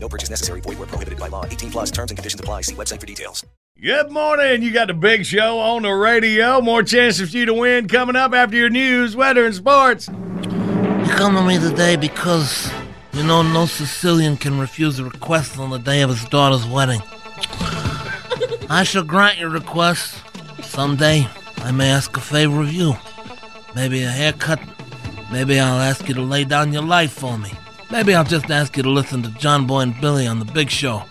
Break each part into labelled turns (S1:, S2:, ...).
S1: No purchase necessary. Void where prohibited by law. 18 plus terms and conditions apply. See website for details.
S2: Good morning. You got the big show on the radio. More chances for you to win coming up after your news, weather, and sports.
S3: You come to me today because you know no Sicilian can refuse a request on the day of his daughter's wedding. I shall grant your request. Someday I may ask a favor of you. Maybe a haircut. Maybe I'll ask you to lay down your life for me. Maybe I'll just ask you to listen to John Boy and Billy on the big show.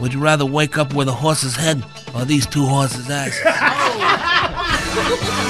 S3: Would you rather wake up with a horse's head or these two horses' asses?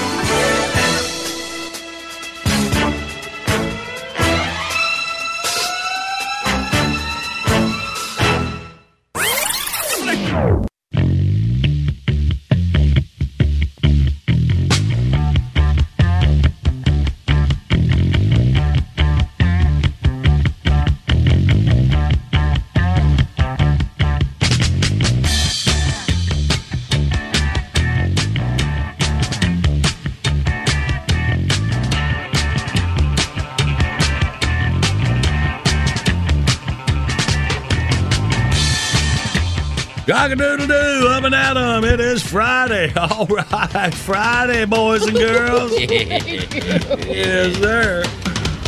S2: Cock-a-doodle doo, up and at 'em. It is Friday. All right, Friday, boys and girls. yes, sir.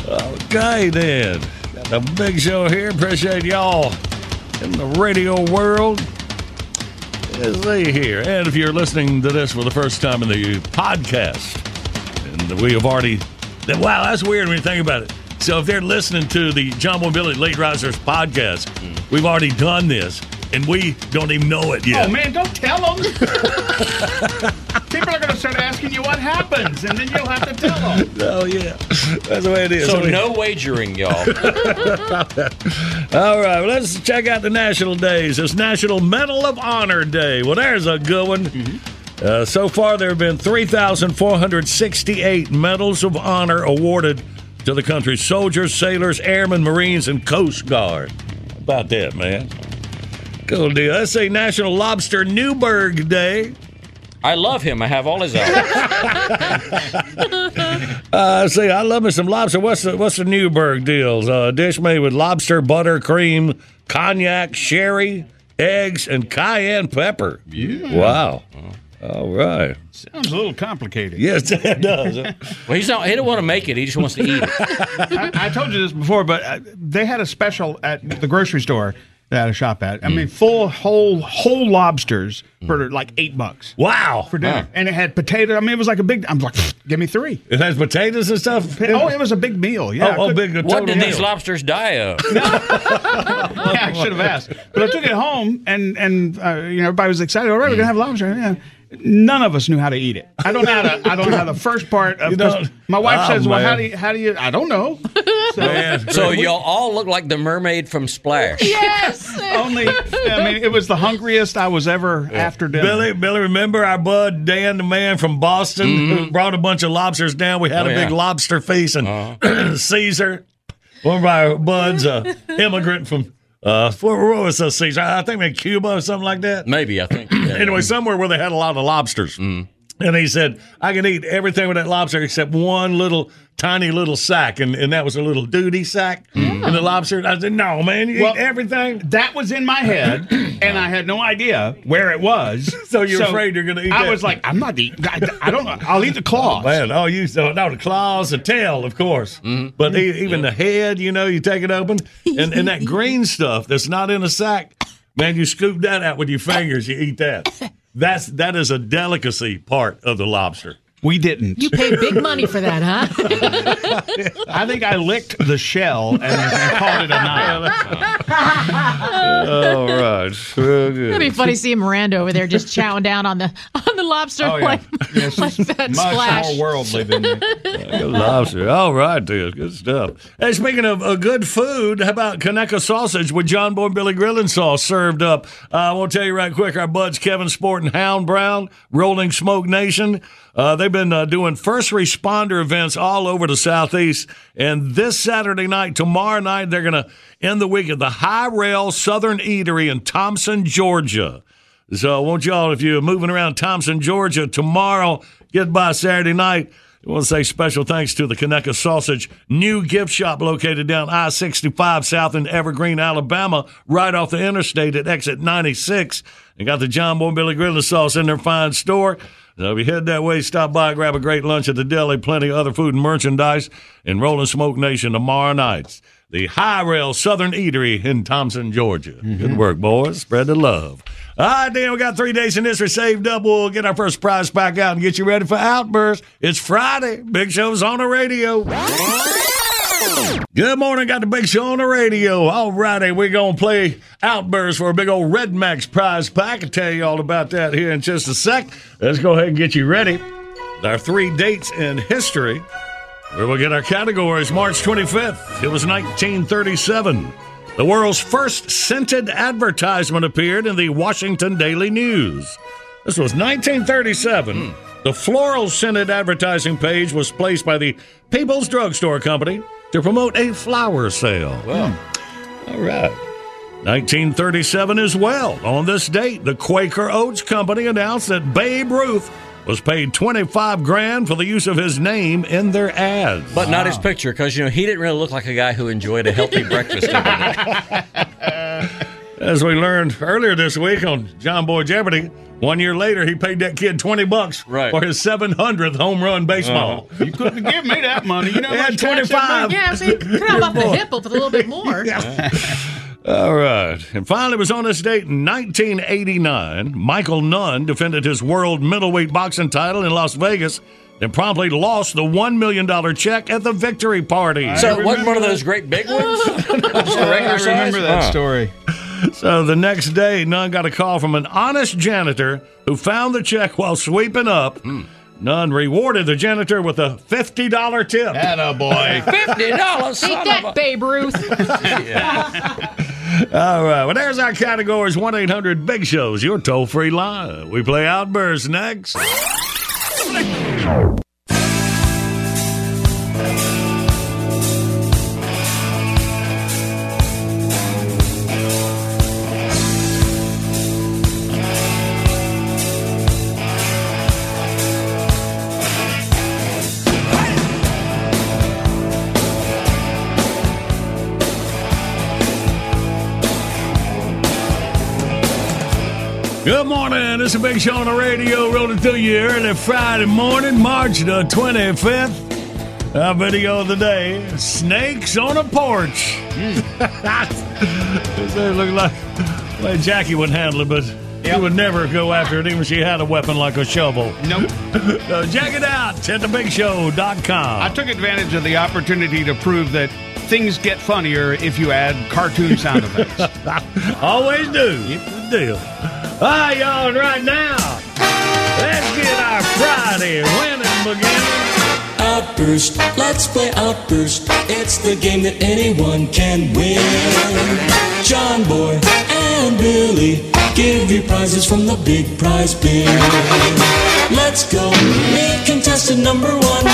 S2: Okay, then. Got the big show here. Appreciate y'all in the radio world. Let's see here. And if you're listening to this for the first time in the podcast, and we have already. Wow, that's weird when you think about it. So if they're listening to the John Billy Late Risers podcast, mm. we've already done this, and we don't even know it yet.
S4: Oh man, don't tell them. People are going to start asking you what happens, and then you'll have to tell them.
S2: Oh yeah, that's the way it is.
S5: So
S2: we-
S5: no wagering, y'all.
S2: All right, well, let's check out the national days. It's National Medal of Honor Day. Well, there's a good one. Uh, so far, there have been 3,468 medals of honor awarded to the country's soldiers, sailors, airmen, marines, and Coast Guard. How about that, man? Cool deal. Let's say National Lobster Newburg Day.
S5: I love him. I have all his albums.
S2: Uh, see, I love me some lobster. What's the what's the Newburg deals? Uh, dish made with lobster, butter, cream, cognac, sherry, eggs, and cayenne pepper. Wow. All right.
S4: Sounds a little complicated.
S2: Yes, it does.
S5: well, he's not. He don't want to make it. He just wants to eat it.
S4: I, I told you this before, but uh, they had a special at the grocery store that I shop at. I mean, full whole whole lobsters for like eight bucks
S2: wow.
S4: for dinner, and it had potato. I mean, it was like a big. I'm like, give me three.
S2: It has potatoes and stuff.
S4: Oh, it was a big meal. Yeah, I
S2: oh, oh,
S4: could-
S2: big.
S5: What
S2: total
S5: did these lobsters die of?
S4: yeah, I should have asked. But I took it home, and and uh, you know everybody was excited. All right, we're gonna have lobster. Yeah. None of us knew how to eat it. I don't know how to. I don't know how the first part of.
S2: You
S4: my wife
S2: Oh,
S4: says, "Well, how do you? How do you? I don't know." So,
S2: Man,
S5: So y'all all look like the mermaid from Splash.
S4: yes, only. I mean, it was the hungriest I was ever after dinner.
S2: Billy, Billy, remember our bud Dan, the man from Boston, who brought a bunch of lobsters down. We had
S5: Oh,
S2: a big
S5: yeah.
S2: lobster feast, and Caesar, one of our buds, uh, immigrant from uh, where was uh, Caesar? I think in Cuba or something like that.
S5: Maybe I think. Yeah.
S2: Anyway, somewhere where they had a lot of lobsters. And he said, I can eat everything with that lobster except one little tiny little sack. And, and that was a little duty sack in the lobster. I said, No, man, you
S4: Well-
S2: eat everything.
S4: That was in my head, and I had no idea where it was.
S2: So you're afraid you're gonna eat
S4: I
S2: that?
S4: was like, I'm not eating. I, I don't. know. I'll eat the oh, claws.
S2: Man, oh, you so no the claws, the tail, of course, mm-hmm. but e- even the head. You know, you take it open, and and that green stuff that's not in a sack, man, you scoop that out with your fingers. You eat that. That's that is a delicacy part of the lobster.
S4: We didn't.
S6: You paid big money for that, huh?
S4: I think I licked the shell and, and called it a night.
S2: All right. Real good.
S6: It'd be funny seeing Miranda over there just chowing down on the on the lobster
S4: Oh, yeah.
S6: like,
S4: Yeah, she's
S6: like that
S4: much
S6: splash.
S4: more worldly than me.
S2: Good lobster. All right, dude. Good stuff. Hey, speaking of uh, good food, how about Conecuh sausage with John Boy and Billy Grilling sauce served up? Uh, I want to tell you right quick, our buds Kevin Sport and Hound Brown, Rolling Smoke Nation, uh, they've been uh, doing first responder events all over the Southeast. And this Saturday night, tomorrow night, they're going to end the week at the High Rail Southern Eatery in Thomson, Georgia. So won't y'all, if you're moving around Thomson, Georgia, tomorrow, get by Saturday night. I want to say special thanks to the Conecuh Sausage new gift shop located down I 65 south in Evergreen, Alabama, right off the interstate at exit 96. They got the John Boy Billy Grilling sauce in their fine store. So if you head that way, stop by, grab a great lunch at the deli, plenty of other food and merchandise in Rolling Smoke Nation tomorrow night. The High Rail Southern Eatery in Thomson, Georgia. Mm-hmm. Good work, boys. Spread the love. All right, Dan, we got three days in history saved up. We'll get our first prize pack out and get you ready for Outburst. It's Friday. Big Show's on the radio. Good morning. Got the Big Show on the radio. All righty, we're going to play Outburst for a big old Red Max prize pack. I'll tell you all about that here in just a sec. Let's go ahead and get you ready. Our three dates in history. Where we'll get our categories March 25th. It was 1937. The world's first scented advertisement appeared in the Washington Daily News. This was 1937. Hmm. The floral scented advertising page was placed by the People's Drugstore Company to promote a flower sale. Well, hmm. all right. 1937 as well. On this date, the Quaker Oats Company announced that Babe Ruth was paid 25 grand for the use of his name in their ads.
S5: But not his picture, because you know he didn't really look like a guy who enjoyed a healthy breakfast. every day.
S2: As we learned earlier this week on John Boy Jeopardy, one year later he paid that kid 20 bucks
S5: Right.
S2: for his 700th home run baseball. Oh.
S4: You couldn't give me that money. You know
S2: He had
S4: much cash that
S2: 25.
S6: Yeah, see, come off the hip with a little bit more.
S2: All right. And finally, it was on this date in 1989, Michael Nunn defended his world middleweight boxing title in Las Vegas and promptly lost the $1 million check at the victory party.
S5: so it wasn't one of those great big ones. Just a
S4: I
S5: regular size?
S4: remember that
S5: Huh.
S4: story.
S2: So the next day, Nunn got a call from an honest janitor who found the check while sweeping up. Hmm. Nunn rewarded the janitor with a $50 tip.
S4: Atta boy.
S5: Fifty dollars.
S6: Take that, Babe Ruth.
S2: All right. Well, there's our categories 1 800 Big Shows, your toll free line. We play Outburst next. Good morning. This is a big show on the radio, rolling through you early Friday morning, March the 25th. Our video of the day Snakes on a Porch. This thing look like, like Jackie would handle it, but he would never go after it, even if she had a weapon like a shovel.
S4: Nope.
S2: So check it out at thebigshow.com.
S4: I took advantage of the opportunity to prove that things get funnier if you add cartoon sound effects.
S2: Always do. It's the deal. Right, y'all, right now, let's get our Friday winning beginning.
S7: Outburst, let's play Outburst. It's the game that anyone can win. John Boy and Billy give you prizes from the big prize bin. Let's go, meet contestant number one.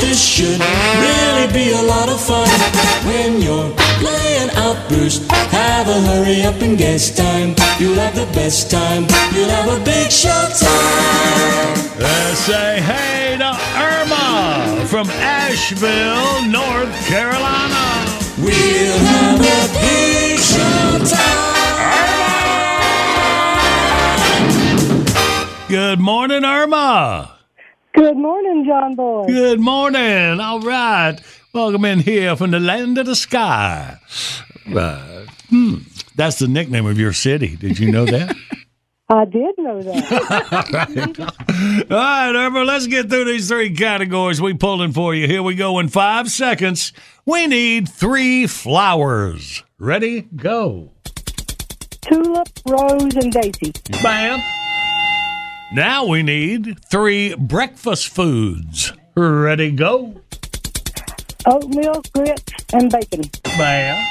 S7: This should really be a lot of fun. When you're playing Outburst, have a hurry up and guess time. You'll have the best time. You'll have a big show time.
S2: Let's uh, say hey to Irma from Asheville, North Carolina.
S7: We'll have a big show time. Irma!
S2: Good morning, Irma.
S8: Good morning, John Boy.
S2: Good morning. All right. Welcome in here from the land of the sky. Right. Hmm. That's the nickname of your city. Did you know that?
S8: I did know that.
S2: All right, Irma, let's get through these three categories we pulling for you. Here we go in five seconds. We need three flowers. Ready? Go.
S8: Tulip, rose, and daisy.
S2: Bam. Now we need three breakfast foods. Ready? Go.
S8: Oatmeal, grits, and bacon.
S2: Bam.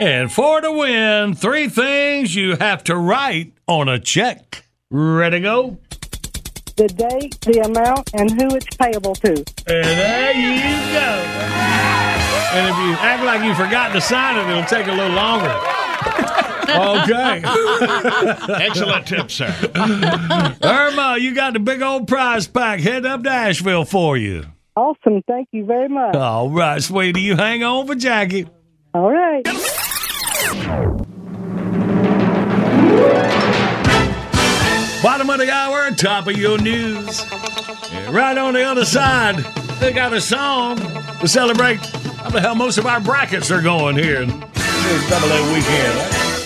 S2: And for the win, three things you have to write on a check. Ready? Go.
S8: The date, the amount, and who it's payable to.
S2: And there you go. And if you act like you forgot to sign it, it'll take a little longer. Okay.
S4: Excellent tip, sir.
S2: Irma, you got the big old prize pack heading up to Asheville for you.
S8: Awesome. Thank you very much.
S2: All right, sweetie, you hang on for Jackie.
S8: All right.
S2: Bottom of the hour, top of your news. And right on the other side, they got a song to celebrate how the hell most of our brackets are going here. This double A weekend.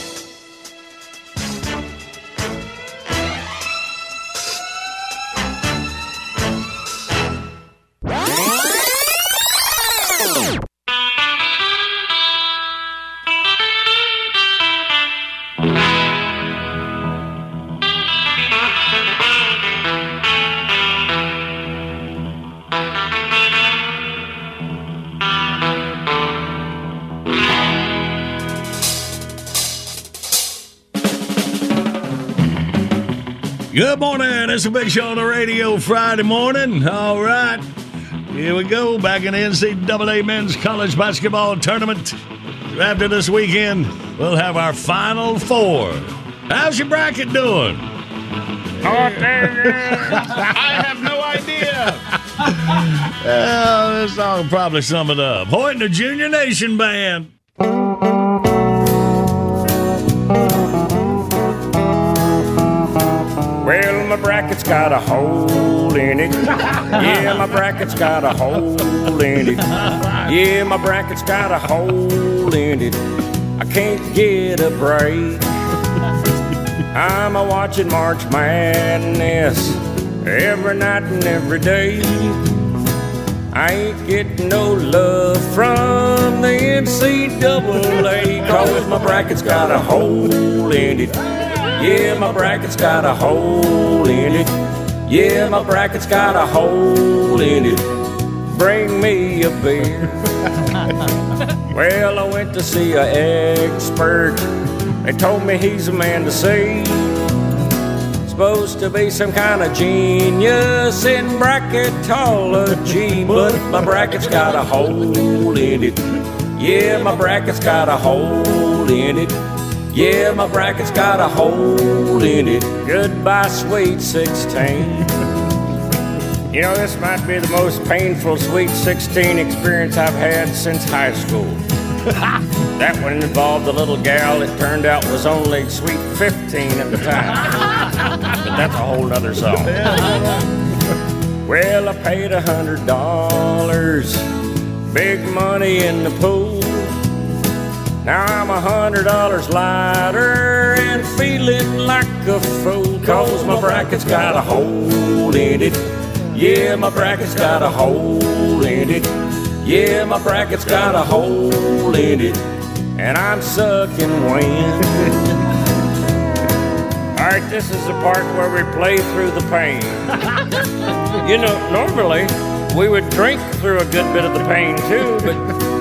S2: Good morning. It's a big show on the radio Friday morning. All right. Here we go. Back in the NCAA men's college basketball tournament. After this weekend, we'll have our final four. How's your bracket doing?
S4: I have no idea.
S2: Well, this song probably sum it up. Hoyt and the Junior Nation Band.
S9: My bracket's got a hole in it. Yeah, my bracket's got a hole in it. Yeah, my bracket's got a hole in it. I can't get a break. I'm a watching March Madness every night and every day. I ain't getting no love from the NCAA cause my bracket's got a hole in it. Yeah, my bracket's got a hole in it. Yeah, my bracket's got a hole in it. Bring me a beer. well, I went to see a expert. They told me he's a man to see. Supposed to be some kind of genius in bracketology, but my bracket's got a hole in it. Yeah, my bracket's got a hole in it. Yeah, my bracket's got a hole in it. Goodbye, sweet 16. You know, this might be the most painful Sweet 16 experience I've had since high school. that one involved a little gal that turned out was only Sweet 15 at the time. but that's a whole nother song. well, I paid a hundred dollars, big money in the pool. Now I'm a hundred dollars lighter and feeling like a fool. Cause my bracket's got a hole in it. Yeah, my bracket's got a hole in it. Yeah, my bracket's got a hole in it. And I'm sucking wind. Alright, this is the part where we play through the pain. you know, normally we would drink through a good bit of the pain too, but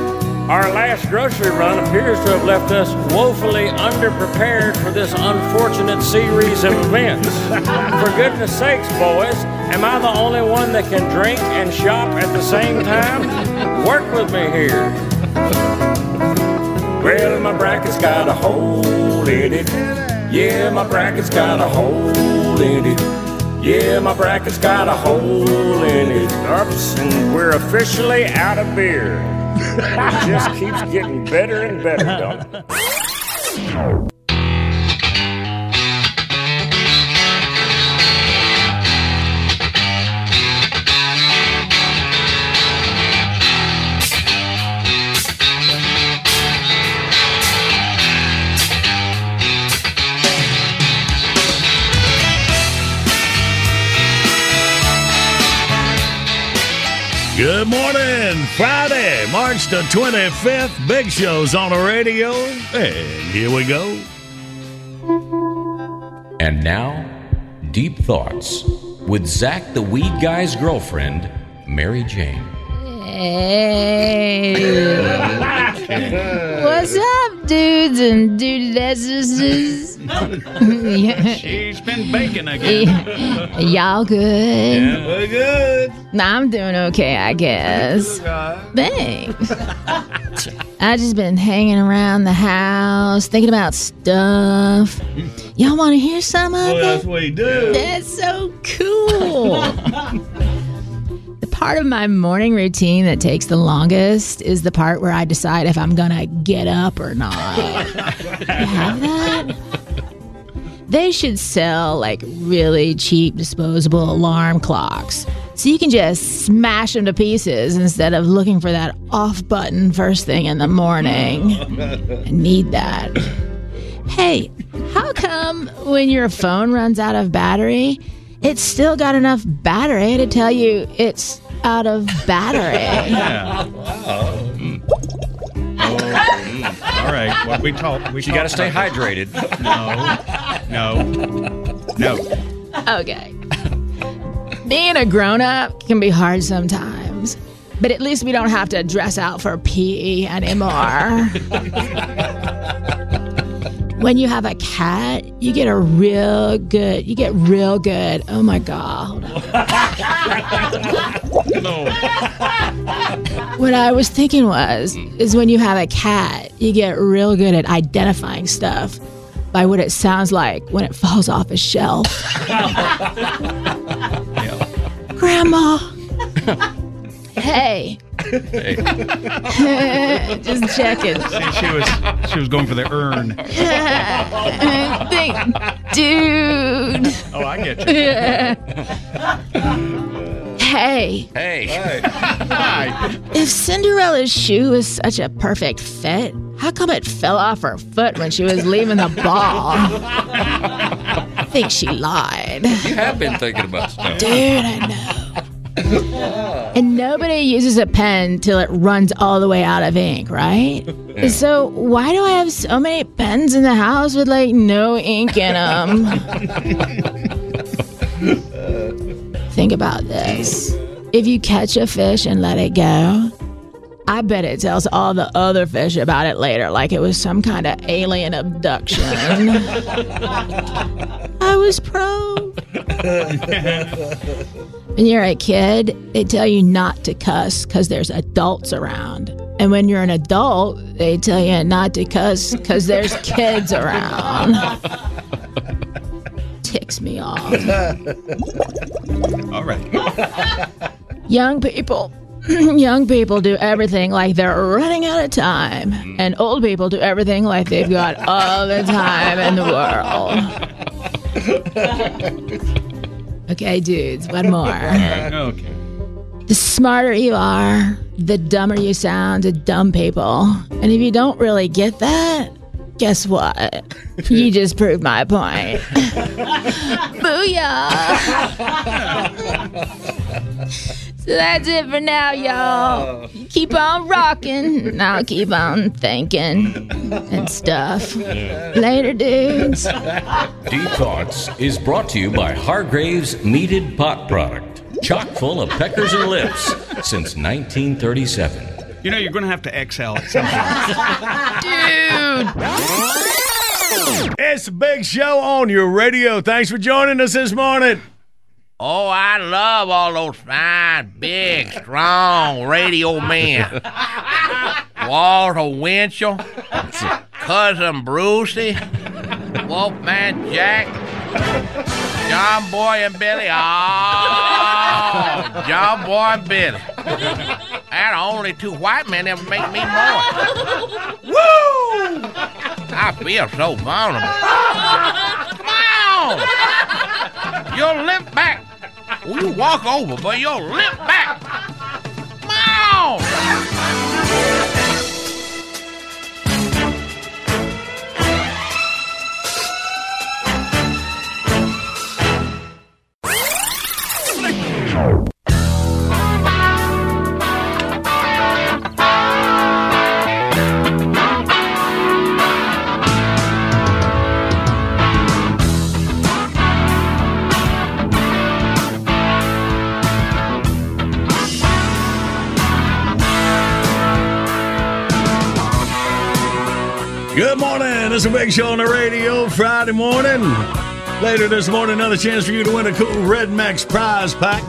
S9: our last grocery run appears to have left us woefully underprepared for this unfortunate series of events. for goodness sakes, boys, am I the only one that can drink and shop at the same time? Work with me here. Well, my bracket's got a hole in it. Yeah, my bracket's got a hole in it. Yeah, my bracket's got a hole in it. Oops, and we're officially out of beer it just keeps getting better and better, don't it?
S2: Good morning. Friday, March the 25th. Big show's on the radio. And here we go.
S10: And now, Deep Thoughts with Zach the Weed Guy's girlfriend, Mary Jane.
S6: Hey. What's up, dudes and dudesses?
S4: She's been baking again.
S6: Y'all good?
S2: Yeah, we're good.
S6: I'm doing okay, I guess. Thanks. I just been hanging around the house, thinking about stuff. Y'all want to hear some of
S2: Well,
S6: it?
S2: that's what we do.
S6: That's so cool. part of my morning routine that takes the longest is the part where I decide if I'm gonna get up or not. have that? They should sell like really cheap disposable alarm clocks. So you can just smash them to pieces instead of looking for that off button first thing in the morning. I need that. Hey, how come when your phone runs out of battery, it's still got enough battery to tell you it's out of battery? Yeah. Wow. Mm.
S4: All right, what we talk. We
S5: You got to stay hydrated.
S4: No, no, no.
S6: Okay. Being a grown up can be hard sometimes, but at least we don't have to dress out for PE anymore. when you have a cat, you get a real good, you get real good. Oh my God. Hold. What I was thinking was, is when you have a cat, you get real good at identifying stuff by what it sounds like when it falls off a shelf. Grandma. hey. Just checking.
S4: See, she was she was going for the urn.
S6: Think, dude.
S4: Oh, I get you.
S6: Hey,
S5: Hey.
S4: Hi.
S6: if Cinderella's shoe was such a perfect fit, how come it fell off her foot when she was leaving the ball? I think she lied.
S5: You have been thinking about stuff.
S6: Dude, I know. And nobody uses a pen till it runs all the way out of ink, right? So why do I have so many pens in the house with like no ink in them? Think about this. If you catch a fish and let it go, I bet it tells all the other fish about it later, like it was some kind of alien abduction. I was probed. When you're a kid, they tell you not to cuss because there's adults around. And when you're an adult, they tell you not to cuss because there's kids around. Ticks me off.
S4: All right.
S6: Young people. Young people do everything like they're running out of time, mm. and old people do everything like they've got all the time in the world. Okay, dudes, one more.
S4: Okay.
S6: The smarter you are, the dumber you sound to dumb people. And if you don't really get that, guess what? You just proved my point. Booyah! so that's it for now, y'all. You keep on rocking, and I'll keep on thinking and stuff. Later, dudes.
S10: Deep Thoughts is brought to you by Hargrave's Meated Pot Product, chock full of peckers and lips since 1937.
S4: You know you're going to have to exhale at some point.
S6: Dude!
S2: It's a big show on your radio. Thanks for joining us this morning.
S11: Oh, I love all those fine, big, strong radio men. Walter Winchell, Cousin Brucey, Wolfman Jack, John Boy and Billy. Oh, John Boy and Billy. They're only two white men ever make me more. Woo! I feel so vulnerable. Come on! You'll limp back. Well, you walk over, but you'll limp back. Come on!
S2: Show on the radio Friday morning. Later this morning, another chance for you to win a cool Red Max prize pack.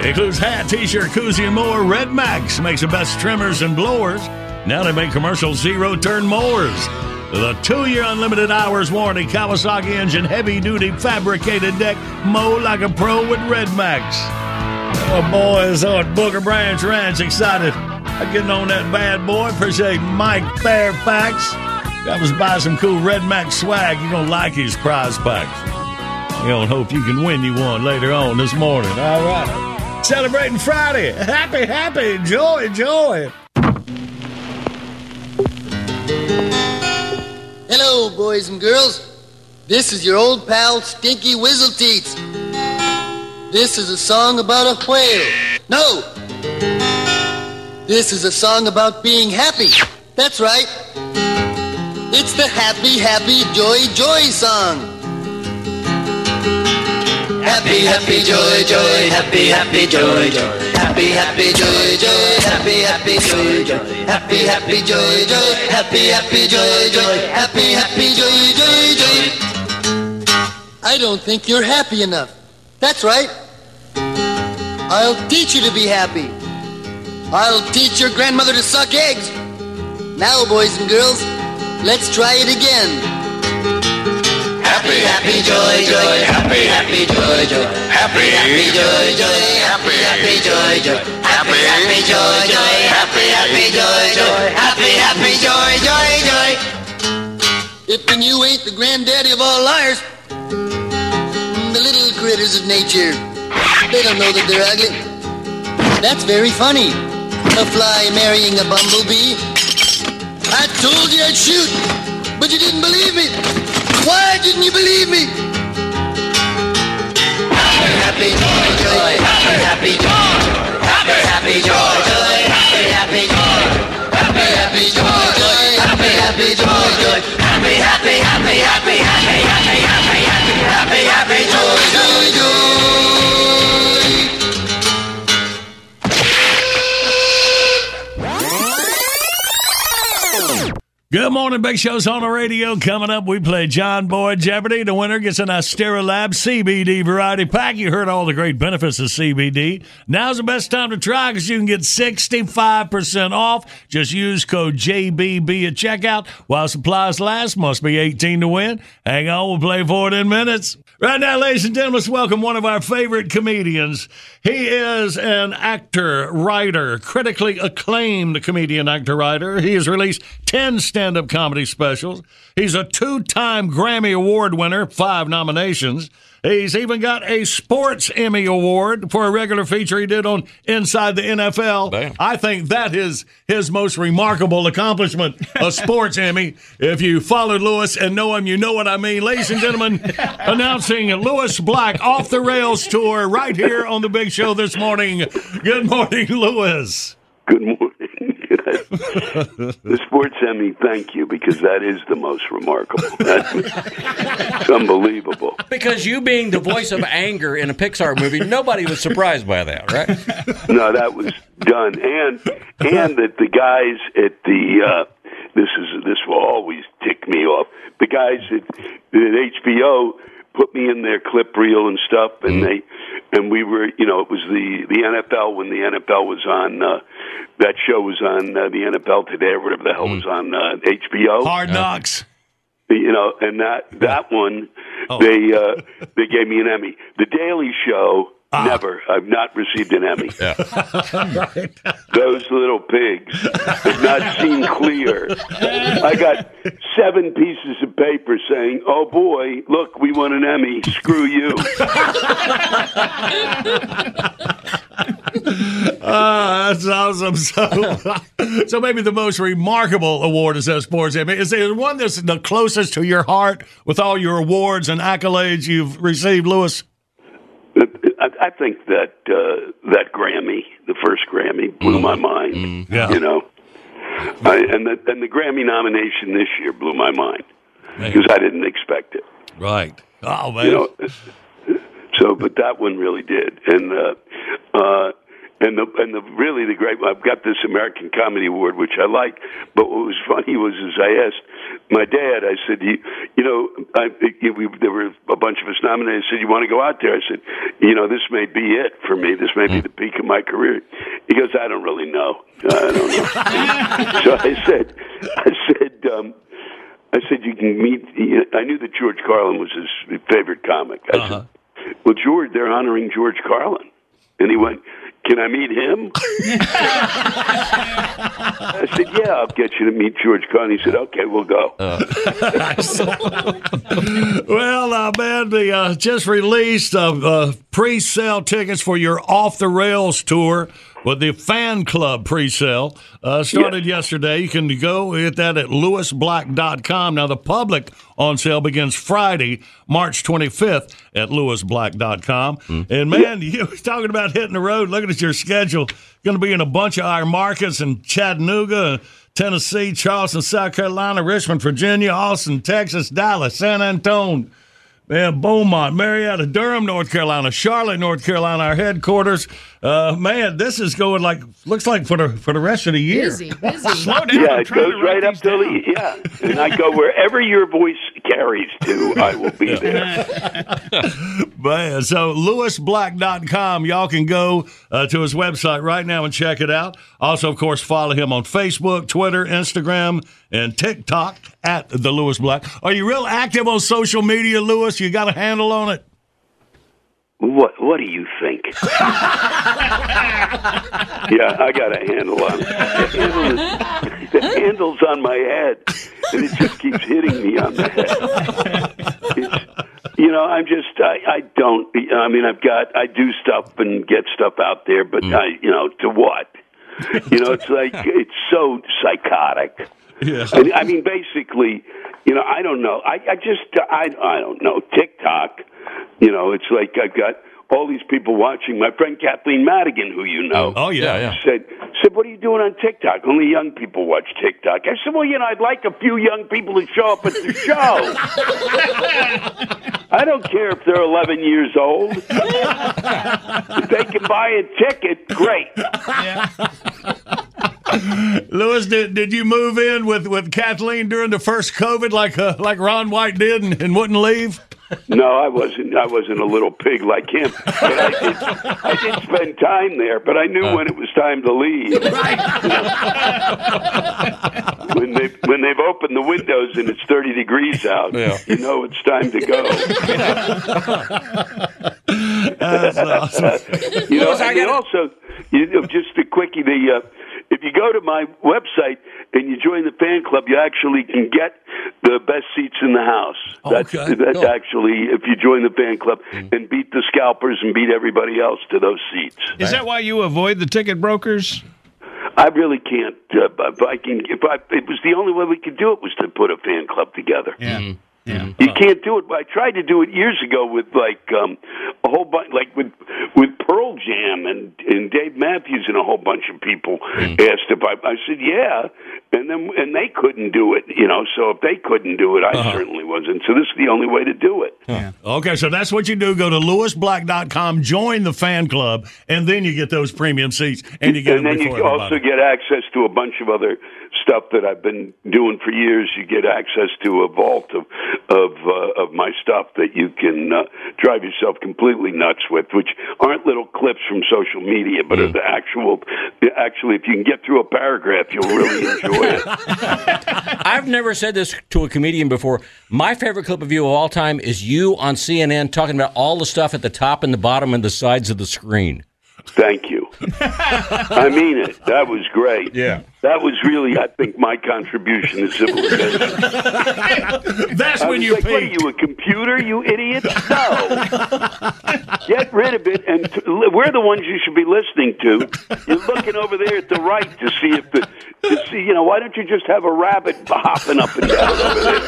S2: It includes hat, t-shirt, koozie, and more. Red Max makes the best trimmers and blowers. Now they make commercial zero-turn mowers. The two-year unlimited hours warranty, Kawasaki engine, heavy-duty fabricated deck, mow like a pro with Red Max. Oh, boys on Booker Branch Ranch excited. I'm getting on that bad boy. Appreciate Mike Fairfax. Got was buy some cool Red Max swag. You're going to like his prize packs. You and hope you can win you one later on this morning. All right. Celebrating Friday. Happy, happy. Joy, joy.
S12: Hello, boys and girls. This is your old pal Stinky Wizzleteats. This is a song about a whale. No! This is a song about being happy. That's right. It's the Happy, Happy, Joy, Joy song. Happy, happy, joy, joy, happy, happy, joy, joy. Happy, happy, joy, joy, happy, happy, joy, joy. Happy, happy, joy, joy, happy, happy, joy, joy. Happy, happy, joy, joy, joy. I don't think you're happy enough. That's right. I'll teach you to be happy. I'll teach your grandmother to suck eggs. Now, boys and girls, let's try it again. Happy, happy, joy, joy, happy, happy, joy, joy, happy, happy, joy, joy, happy, happy, joy, joy, happy, happy, joy, joy, happy, happy, joy, joy, happy, happy, joy, joy, joy. If and you ain't the granddaddy of all liars, the little critters of nature, they don't know that they're ugly. That's very funny. A fly marrying a bumblebee. I told you I'd shoot, but you didn't believe me. Why didn't you believe me? Happy, joy, joy, happy, joy,
S2: Good morning, Big Show's on the radio. Coming up, we play John Boy Jeopardy. The winner gets an Asterolab CBD variety pack. You heard all the great benefits of CBD. Now's the best time to try because you can get 65% off. Just use code JBB at checkout. While supplies last, must be 18 to win. Hang on, we'll play for it in minutes. Right now, ladies and gentlemen, let's welcome one of our favorite comedians. He is an actor, writer, critically acclaimed comedian, actor, writer. He has released 10 stand up comedy specials. He's a two time Grammy Award winner, five nominations. He's even got a Sports Emmy Award for a regular feature he did on Inside the NFL. I think that is his most remarkable accomplishment, a Sports Emmy. If you followed Lewis and know him, you know what I mean. Ladies and gentlemen, announcing Lewis Black off the rails tour right here on the big show this morning. Good morning, Lewis.
S13: Good morning. The sports Emmy, thank you, because that is the most remarkable. That's unbelievable.
S5: Because you being the voice of anger in a Pixar movie, nobody was surprised by that, right?
S13: No, that was done, and and that the guys at the uh, this is this will always tick me off. The guys at, at HBO put me in their clip reel and stuff, and they and we were, you know, it was the the NFL when the NFL was on. Uh, that show was on uh, the NFL today, or whatever the hell was on uh, HBO.
S2: Hard knocks.
S13: You know, and that that one, they uh, they gave me an Emmy. The Daily Show. Never. I've not received an Emmy. Those little pigs have not seen clear. I got seven pieces of paper saying, "Oh boy, look, we won an Emmy. Screw you."
S2: Ah, that's awesome. So, so maybe the most remarkable award is that sports Emmy. Is there one that's the closest to your heart with all your awards and accolades you've received, Lewis?
S13: I, I think that uh, that Grammy, the first Grammy, blew my mind.
S2: yeah.
S13: You know, I, and the and the Grammy nomination this year blew my mind because I didn't expect it.
S2: Right. Oh man.
S13: You know, so but that one really did, and uh, uh, and the and the really the great. I've got this American Comedy Award, which I like. But what was funny was, is I asked my dad. I said, you, you know, I, we, there were a bunch of us nominated. I said, you want to go out there? I said, you know, this may be it for me. This may be the peak of my career. He goes, I don't really know. I don't know. so I said, I said, um, I said, you can meet. I knew that George Carlin was his favorite comic. I
S2: Uh-huh.
S13: said, well, George, they're honoring George Carlin, and he went. Can I meet him? I said, "Yeah, I'll get you to meet George Carlin." He said, "Okay, we'll go."
S2: well, uh, man, the uh, just released uh, uh, pre-sale tickets for your Off the Rails tour with the fan club pre-sale uh, started yesterday. You can go get that at lewisblack.com. Now, the public on sale begins Friday, March 25th at lewisblack.com. And man, you talking about hitting the road. Looking at your schedule, going to be in a bunch of our markets in Chattanooga. Tennessee, Charleston, South Carolina, Richmond, Virginia, Austin, Texas, Dallas, San Antonio, man, Beaumont, Marietta, Durham, North Carolina, Charlotte, North Carolina, our headquarters. Uh, man, this is going like looks like for the for the rest of the year.
S6: Busy, busy.
S4: Slow down.
S13: yeah,
S4: I'm
S13: it goes
S4: to
S13: right up
S4: these
S13: to the yeah, and I go wherever your voice carries to, I will be there.
S2: Man, so lewisblack.com. Y'all can go uh, to his website right now and check it out. Also, of course, follow him on Facebook, Twitter, Instagram, and TikTok at the Lewis Black. Are you real active on social media, Lewis? You got a handle on it?
S13: What What do you think? yeah, I got a handle on it. The, handle is, the handle's on my head, and it just keeps hitting me on the head. It's, you know, I'm just I, I don't. I mean, I've got I do stuff and get stuff out there, but mm. I you know to what? You know, it's like it's so psychotic.
S2: Yeah.
S13: I, I mean, basically, you know, I don't know. I, I just, I, I don't know. TikTok, you know, it's like I've got all these people watching. My friend Kathleen Madigan, who you know,
S2: Oh, yeah, yeah.
S13: said, said, "What are you doing on TikTok? Only young people watch TikTok." I said, "Well, you know, I'd like a few young people to show up at the show. I don't care if they're 11 years old. if they can buy a ticket, great."
S2: Lewis, did, did you move in with, with Kathleen during the first COVID like uh, like Ron White did and, and wouldn't leave?
S13: No, I wasn't. I wasn't a little pig like him. But I did, I did spend time there, but I knew when it was time to leave. when they when they've opened the windows and it's thirty degrees out,
S5: Yeah.
S13: you know it's time to go.
S2: That's awesome.
S13: you know,
S5: Lewis, I
S13: and they also, you know, just a quickie. The uh, if you go to my website and you join the fan club, you actually can get the best seats in the house. That's,
S2: Okay,
S13: that's
S2: cool.
S13: actually if you join the fan club and beat the scalpers and beat everybody else to those seats.
S4: Is that why you avoid the ticket brokers?
S13: I really can't. Uh, if I can, if I, it was the only way we could do it was to put a fan club together.
S4: Yeah.
S5: Mm-hmm.
S4: Yeah. Mm-hmm.
S13: You can't do it. I tried to do it years ago with like um, a whole bunch, like with with Pearl Jam and and Dave Matthews and a whole bunch of people mm-hmm. asked if I. I said yeah, and then and they couldn't do it. You know, so if they couldn't do it, I uh-huh. certainly wasn't. So this is the only way to do it. Yeah.
S2: Okay, so that's what you do. Go to lewisblack.com, join the fan club, and then you get those premium seats, and you get
S13: and
S2: them
S13: then you also
S2: everybody.
S13: get access to a bunch of other stuff that I've been doing for years. You get access to a vault of of uh, of my stuff that you can uh, drive yourself completely nuts with, which aren't little clips from social media, but are the actual. Actually, if you can get through a paragraph, you'll really enjoy it.
S5: I've never said this to a comedian before. My favorite clip of you of all time is you on CNN talking about all the stuff at the top and the bottom and the sides of the screen.
S13: Thank you. I mean it. That was great.
S5: Yeah.
S13: That was really, I think, my contribution to civilization.
S2: That's
S13: I
S2: when you
S13: like, what are you, a computer, you idiot? No. Get rid of it, and t- we're the ones you should be listening to. You're looking over there at the right to see if the, to see, you know, why don't you just have a rabbit hopping up and down over there?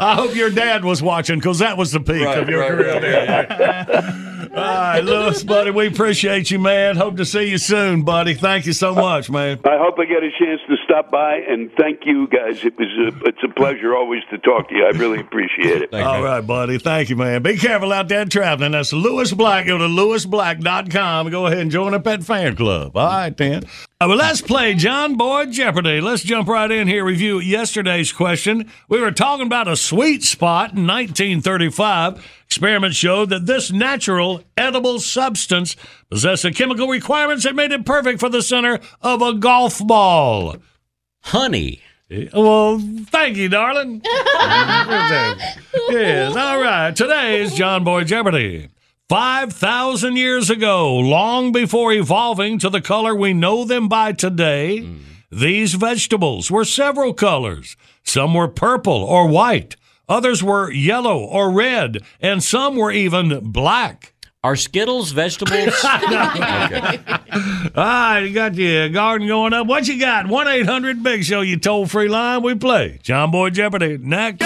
S2: I hope your dad was watching because that was the peak
S5: Right,
S2: of your
S5: right,
S2: career.
S5: right,
S2: there. All right, Lewis, buddy, we appreciate you, man. Hope to see you soon, buddy. Thank you so much, man.
S13: I hope I get a chance to stop by and thank you guys. It was a, it's a pleasure always to talk to you. I really appreciate it.
S2: All right, buddy. Thank you, man. Be careful out there traveling. That's Lewis Black. Go to lewisblack.com. Go ahead and join up at fan club. All right, then. Uh, well, let's play John Boy Jeopardy. Let's jump right in here. Review yesterday's question. We were talking about a sweet spot in 1935. Experiments showed that this natural edible substance possessed the chemical requirements that made it perfect for the center of a golf ball.
S5: Honey.
S2: Eh, well, thank you, darling. yes, all right. Today is John Boy Jeopardy. 5,000 years ago, long before evolving to the color we know them by today, hmm. these vegetables were several colors. Some were purple or white, others were yellow or red, and some were even black.
S5: Are Skittles vegetables?
S2: okay. All right, you got your garden going up. What you got? 1 800 Big Show, you toll free line. We play John Boy Jeopardy next.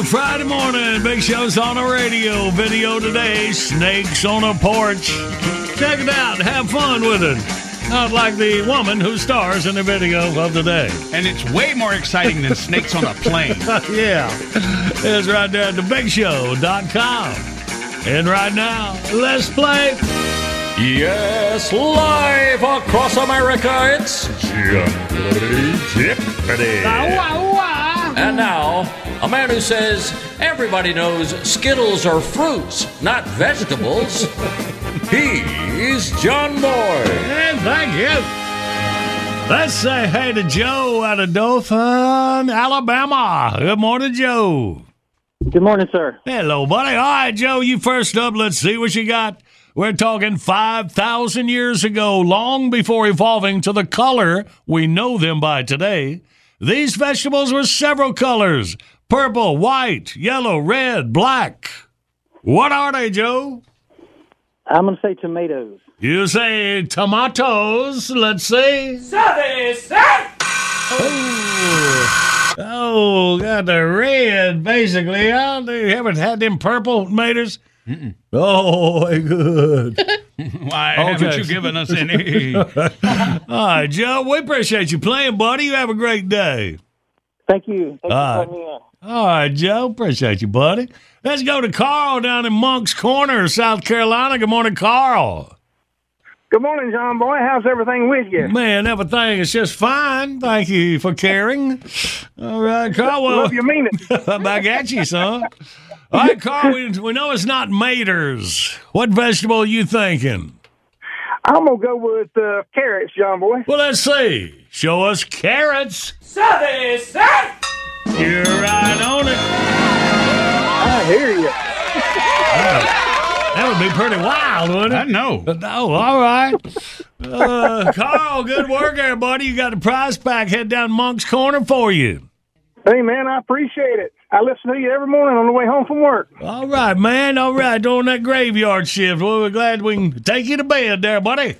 S2: Good Friday morning. Big Show's on the radio. Video today. Snakes on a porch. Check it out. Have fun with it. Not like the woman who stars in the video of the day.
S4: And it's way more exciting than snakes on a plane.
S2: yeah. It's right there at thebigshow.com. And right now, let's play.
S10: Yes, live across America, it's Jeopardy. And now, a man who says everybody knows Skittles are fruits, not vegetables. He's John Boy.
S2: And thank you. Let's say hey to Joe out of Dothan, Alabama. Good morning, Joe.
S14: Good morning, sir.
S2: Hello, buddy. All right, Joe, you first up. Let's see what you got. We're talking 5,000 years ago, long before evolving to the color we know them by today. These vegetables were several colors purple, white, yellow, red, black. What are they, Joe?
S14: I'm going to say tomatoes.
S2: You say tomatoes. Let's see. Oh, oh got the red, basically. Huh? You haven't had them purple tomatoes? Oh, good.
S4: Why oh, haven't you given us any?
S2: All right, Joe, we appreciate you playing, buddy. You have a great day.
S14: Thank you. Thank
S2: All
S14: you
S2: right.
S14: for me in.
S2: All right, Joe. Appreciate you, buddy. Let's go to Carl down in Moncks Corner, South Carolina. Good morning, Carl.
S15: Good morning, John Boy. How's everything with you?
S2: Man, everything is just fine. Thank you for caring. All right, Carl. Well,
S15: Love you mean it.
S2: back at you, son. All right, Carl. We, we know it's not maters. What vegetable are you thinking?
S15: I'm gonna go with uh, carrots, John Boy.
S2: Well, let's see. Show us carrots. You're right on it.
S15: I hear you.
S2: That would be pretty wild, wouldn't it?
S4: I know.
S2: Oh, all right. Uh, Carl, good work there, buddy. You got a prize pack. Head down Moncks Corner for you.
S15: Hey, man, I appreciate it. I listen to you every morning on the way home from work.
S2: All right, man. All right. Doing that graveyard shift. Well, we're glad we can take you to bed there, buddy.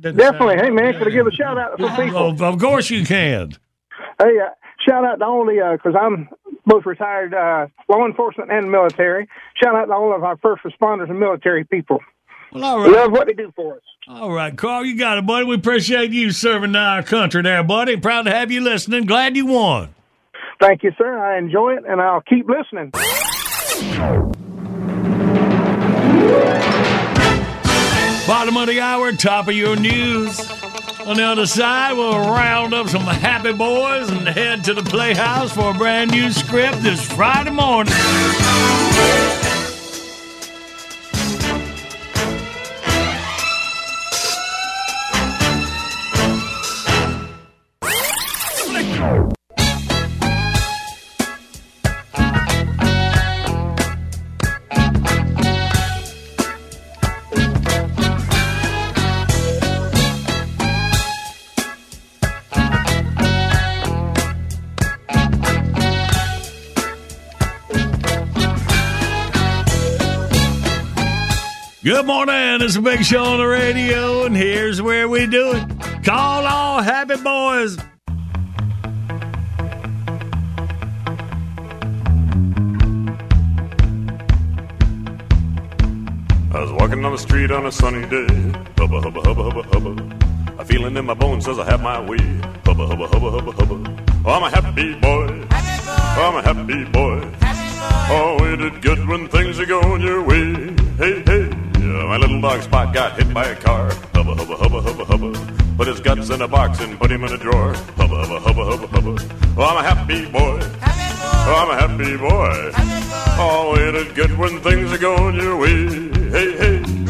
S15: Definitely. Hey, man, could I give a shout out to some people?
S2: Oh, of course you can.
S15: Hey, uh, shout out to all the, because I'm both retired uh, law enforcement and military. Shout out to all of our first responders and military people.
S2: Well, all right.
S15: Love what they do for us.
S2: All right, Carl, you got it, buddy. We appreciate you serving our country there, buddy. Proud to have you listening. Glad you won.
S15: Thank you, sir. I enjoy it, and I'll keep listening.
S2: Bottom of the hour, top of your news. On the other side, we'll round up some happy boys and head to the playhouse for a brand new script this Friday morning. Good morning. It's a big show on the radio, and here's where we do it. Call all happy boys.
S16: I was walking down the street on a sunny day. Hubba, hubba, hubba, hubba, hubba. A feeling in my bones says I have my way. Hubba, hubba, hubba, hubba, hubba. Oh, I'm a happy boy. Oh, I'm a happy boy. Oh, ain't it good when things are going your way? Hey, hey. My little dog Spot got hit by a car. Hubba, hubba, hubba, hubba, hubba. Put his guts in a box and put him in a drawer. Hubba, hubba, hubba, hubba, hubba. Oh, I'm a happy boy. Happy Oh, I'm a happy boy. Oh, ain't it good when things are going your way? Hey, hey.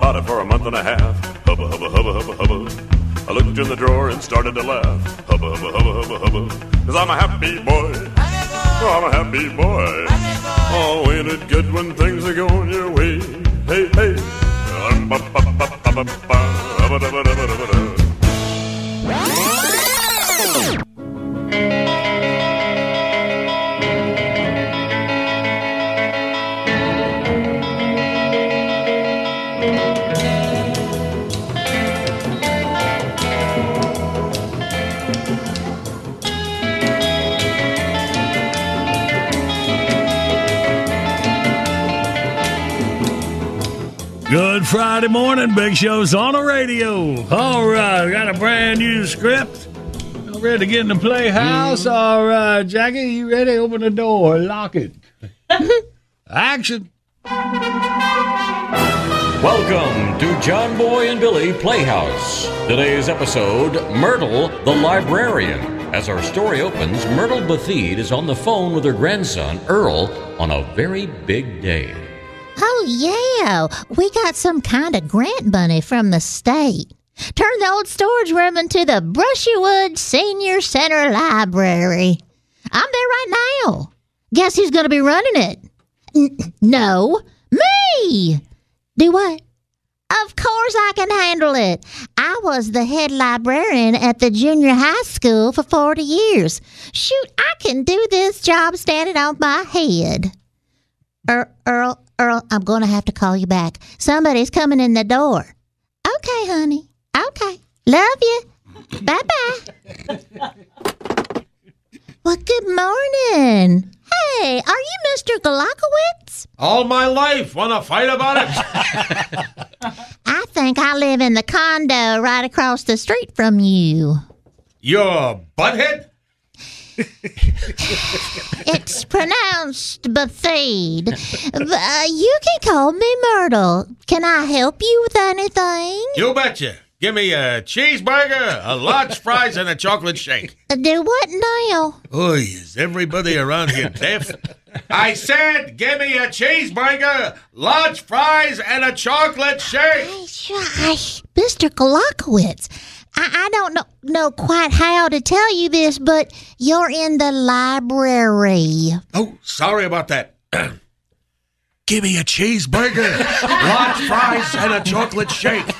S16: About it for a month and a half. Hubba, hubba, hubba, hubba, hubba. I looked in the drawer and started to laugh. Hubba, hubba, hubba, hubba, hubba. Cause I'm a happy boy. Oh, I'm a happy boy. Oh, ain't it good when things are going your way? Hey, hey.
S2: Friday morning. Big Show's on the radio. All right, got a brand new script. Ready to get in the playhouse? Mm-hmm. All right, Jackie, you ready? Open the door, lock it. Action.
S5: Welcome to John Boy and Billy Playhouse. Today's episode Myrtle the Librarian. As our story opens, Myrtle Bethede is on the phone with her grandson, Earl, on a very big day.
S17: Oh, yeah. We got some kind of grant money from the state. Turn the old storage room into the Brushywood Senior Center Library. I'm there right now. Guess who's going to be running it? N- no, me. Do what? Of course I can handle it. I was the head librarian at the junior high school for 40 years. Shoot, I can do this job standing on my head. Er, Earl, Earl, I'm going to have to call you back. Somebody's coming in the door. Okay, honey. Okay. Love you. bye bye. Well, good morning. Hey, are you Mr. Galakowitz?
S18: All my life, want to fight about it?
S17: I think I live in the condo right across the street from you.
S18: You're a butthead?
S17: It's pronounced Bethede. Uh, you can call me Myrtle. Can I help you with anything?
S18: You betcha. Give me a cheeseburger, a large fries, and a chocolate shake.
S17: Uh, Do what now?
S18: Oy, is everybody around here deaf? I said, give me a cheeseburger, large fries, and a chocolate shake.
S17: Gosh, Mr. Galakowitz, I, I don't know, know quite how to tell you this, but you're in the library.
S18: Oh, sorry about that. give me a cheeseburger, large fries, and a chocolate shake.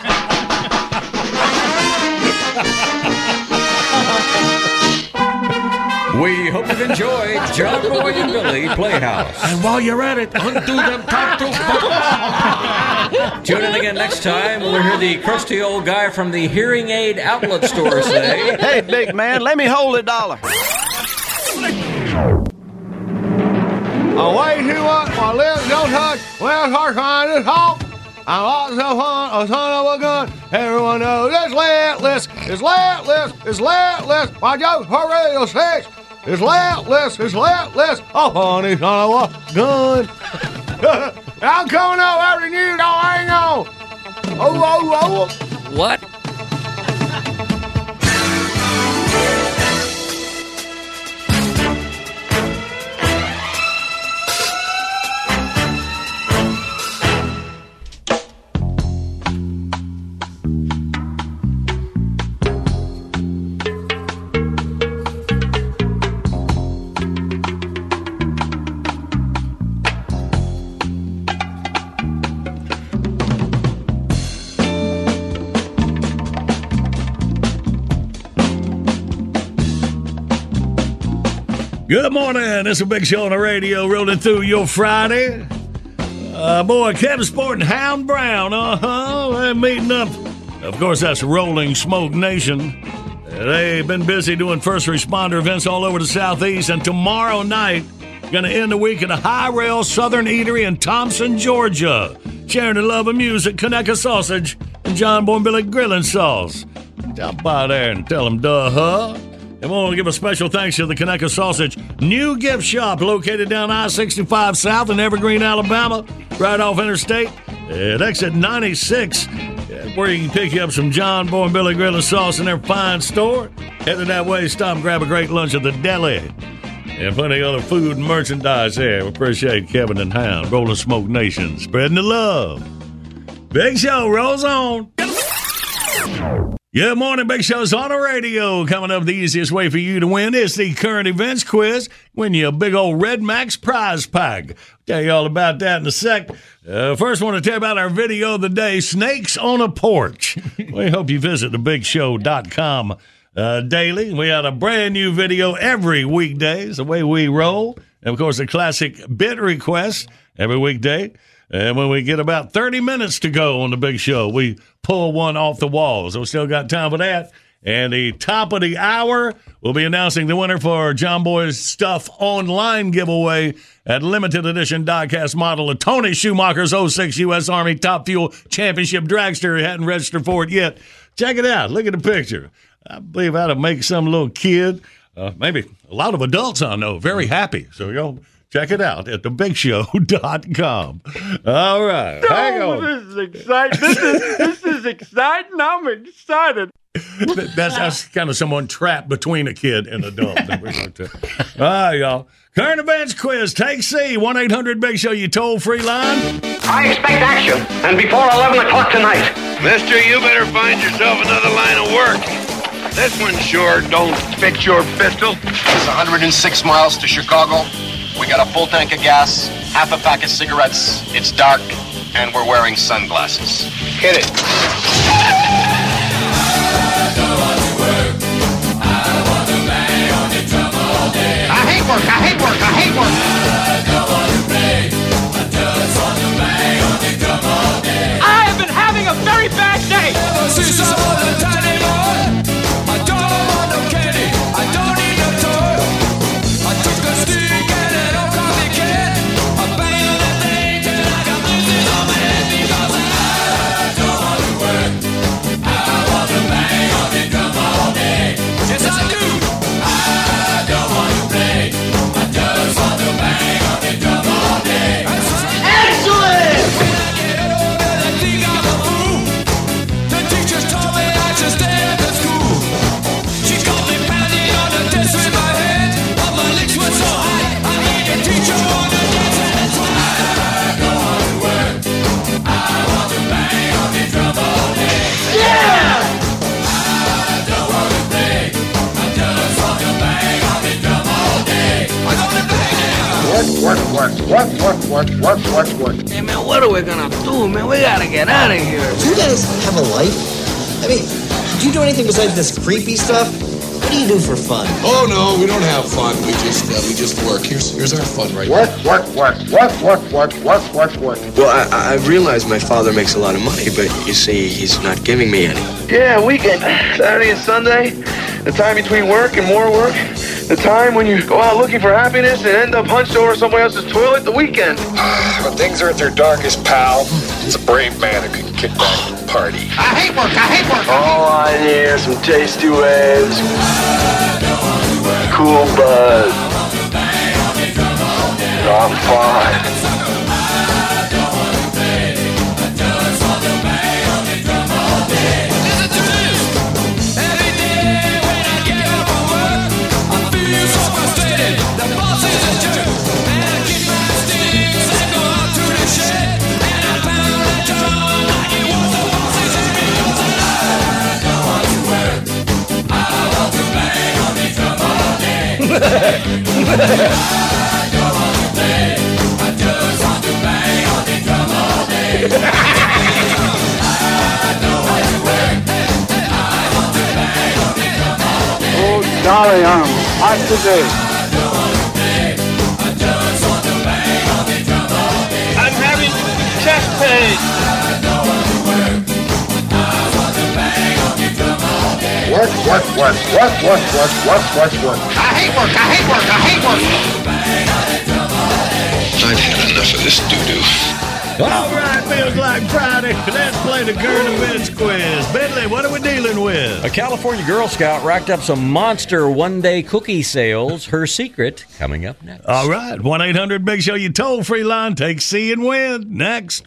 S5: We hope you've enjoyed John Boy and Billy Playhouse.
S18: And while you're at it, undo them top two buttons.
S5: Tune in again next time when we hear the crusty old guy from the hearing aid outlet store say,
S19: Hey, big man, let me hold a dollar.
S20: Away to what my lips don't touch. Well, hard trying to talk. I'm lots of fun, a son of a gun. Everyone knows it's letless, it's letless, it's letless. My joke for radio six. It's letless, it's letless. Oh, honey, son of a gun. I'm coming up you, don't hang on. Oh, oh, oh.
S5: What?
S2: Good morning. It's a big show on the radio rolling through your Friday. Uh, boy, Kevin Sport and Hound Brown, uh huh, they're meeting up. Of course, that's Rolling Smoke Nation. They've been busy doing first responder events all over the Southeast, and tomorrow night, going to end the week at a High Rail Southern Eatery in Thomson, Georgia. Sharing the love of music, Conecuh sausage, and John Boy Billy grilling sauce. Stop by there and tell them, duh, huh? And we want to give a special thanks to the Conecuh Sausage new gift shop located down I 65 South in Evergreen, Alabama, right off Interstate at exit 96, uh, where you can pick up some John Boy and Billy Grilling sauce in their fine store. Headed that way, stop and grab a great lunch at the deli. And plenty of other food and merchandise there. We appreciate Kevin and Hound, Rolling Smoke Nation, spreading the love. Big Show rolls on. Good morning, Big Show's on the radio. Coming up, the easiest way for you to win is the current events quiz. Win you a big old Red Max prize pack. Tell you all about that in a sec. Uh, first, want to tell you about our video of the day, Snakes on a Porch. we hope you visit thebigshow.com uh, daily. We had a brand new video every weekday. It's the way we roll. And, of course, a classic bit request every weekday. And when we get about 30 minutes to go on the big show, we pull one off the walls. So we still got time for that. And the top of the hour, we'll be announcing the winner for John Boy's Stuff Online giveaway at limited edition diecast model of Tony Schumacher's 06 U.S. Army Top Fuel Championship dragster. Hadn't registered for it yet. Check it out. Look at the picture. I believe that'll make some little kid, uh, maybe a lot of adults I know, very happy. So you'll check it out at thebigshow.com. All right. Hang on.
S21: This is exciting. This is this is exciting. I'm excited.
S2: that's, that's kind of someone trapped between a kid and adult. that we're going to- All right, y'all. Current events quiz. Take C. 1 800 Big Show, you toll free line.
S22: I expect action, and before 11 o'clock tonight.
S23: Mister, you better find yourself another line of work. This one sure don't fit your pistol.
S24: It's 106 miles to Chicago. We got a full tank of gas, half a pack of cigarettes. It's dark, and we're wearing sunglasses.
S23: Hit it.
S22: I hate work, I hate work, I hate work. I have been having a very bad day.
S7: work,
S23: work, work, work, work, work, work.
S25: Hey man, what are we gonna do, man? We gotta get out of here.
S26: Do you guys have a life? I mean, do you do anything besides this creepy stuff? What do you do for fun?
S27: Oh no, we don't have fun. We just uh, we just work. Here's here's our fun right
S23: work,
S27: now.
S23: Work, work, work, work, work, work, work, work.
S26: Well, I I realize my father makes a lot of money, but you see, he's not giving me any.
S23: Yeah, weekend, Saturday and Sunday the time between work and more work, the time when you go out looking for happiness and end up hunched over somebody else's toilet, the weekend.
S27: when things are at their darkest, pal, it's a brave man who can kick back and party.
S22: I hate work, I hate work.
S23: All I need are some tasty waves, cool buzz. I'm fine. to disease. I'm having chest pain.
S27: Work, work, work, work, work, work, work, work, work.
S25: I hate work, I hate work, I hate work.
S27: I've had enough of this doo-doo.
S2: All right feels like Friday. Let's play the current events quiz. Bentley, what are we dealing with?
S5: A California Girl Scout racked up some monster one day cookie sales. Her secret coming up next.
S2: All right, 1 800 Big Show, you toll free line. Take C and win. Next.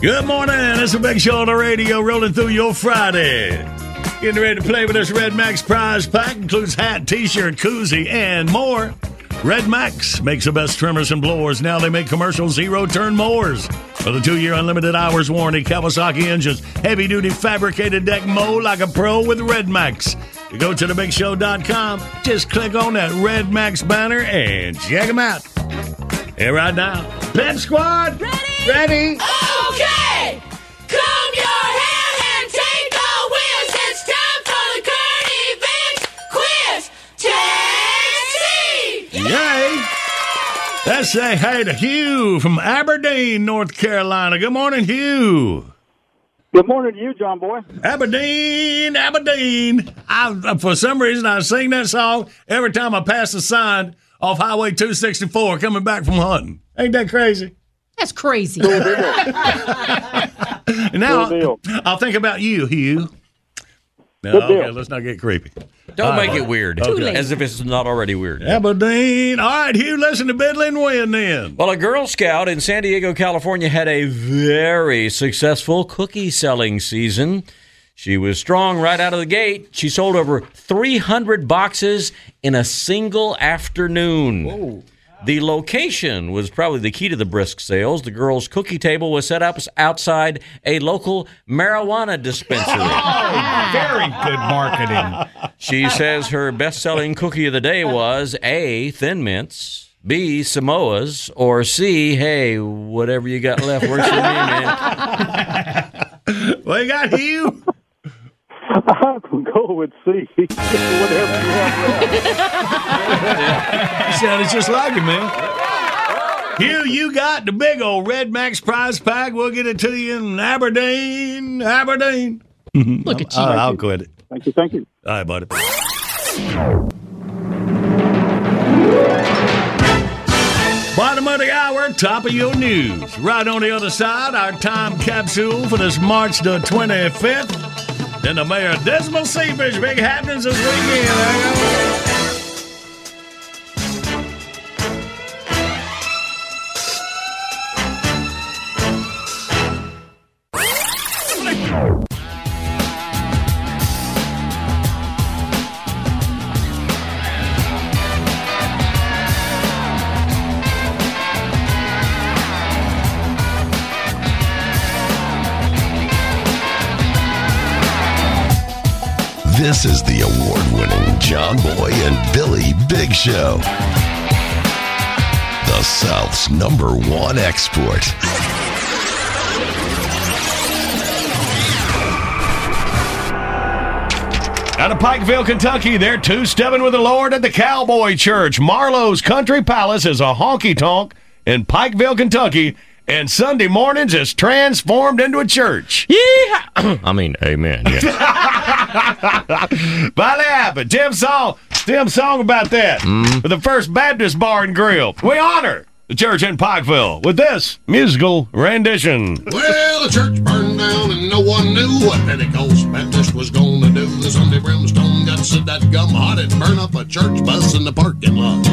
S2: Good morning. It's a big show on the radio rolling through your Friday. Getting ready to play with this Red Max prize pack. Includes hat, t-shirt, koozie, and more. Red Max makes the best trimmers and blowers. Now they make commercial zero-turn mowers. For the two-year unlimited hours warranty, Kawasaki engines, heavy-duty fabricated deck mow like a pro with Red Max. Go to thebigshow.com, just click on that Red Max banner and check them out. Here right now, Pep Squad, ready? Ready?
S28: Okay! Comb your hair and take the wheels. It's time for the current events quiz. Taxi!
S2: Yay! Let's say hey to Hugh from Aberdeen, North Carolina. Good morning, Hugh.
S14: Good morning to you, John Boy.
S2: Aberdeen, Aberdeen. I, uh, for some reason, I sing that song every time I pass the sign off Highway 264 coming back from hunting. Ain't that crazy?
S29: That's crazy.
S2: And now I'll, I'll think about you, Hugh. No,
S14: Good deal.
S2: okay, let's not get creepy.
S5: Don't
S2: All
S5: make
S2: right.
S5: it weird.
S2: Too late.
S5: As if it's not already weird.
S2: Aberdeen. All right, Hugh, listen to Bentley and win then.
S5: Well, a Girl Scout in San Diego, California had a very successful cookie selling season. She was strong right out of the gate. She sold over 300 boxes in a single afternoon. The location was probably the key to the brisk sales. The girls' cookie table was set up outside a local marijuana dispensary.
S4: Very good marketing.
S5: She says her best selling cookie of the day was A, Thin Mints, B, Samoas, or C, hey, whatever you got left, works for me, man.
S2: What you got, Hugh?
S14: I'm going to go with C. Whatever you
S2: You sounded just like him, man. Hugh, you got the big old Red Max prize pack. We'll get it to you in Aberdeen. Aberdeen.
S29: Look at you.
S2: I'll, I'll quit it.
S14: Thank you. Thank you.
S2: All right, buddy. Bottom of the hour, top of your news. Right on the other side, our time capsule for this March the 25th. Then the mayor Dismal Seepage. Big happenings this weekend.
S30: This is the award winning John Boy and Billy Big Show. The South's number one export.
S20: Out of Pikeville, Kentucky, they're two stepping with the Lord at the Cowboy Church. Marlowe's Country Palace is a honky tonk in Pikeville, Kentucky, and Sunday mornings is transformed into a church.
S5: Yeah. I mean, amen. Yeah.
S20: Finally happened. Tim song, Tim song about that.
S5: Mm.
S20: For the First Baptist Bar and Grill. We honor
S2: the church in Pikeville, with this musical rendition.
S31: Well, the church burned down and no one knew what Pentecost Baptist was going to do. The Sunday brimstone got so that gum hot and burn up a church bus in the parking lot.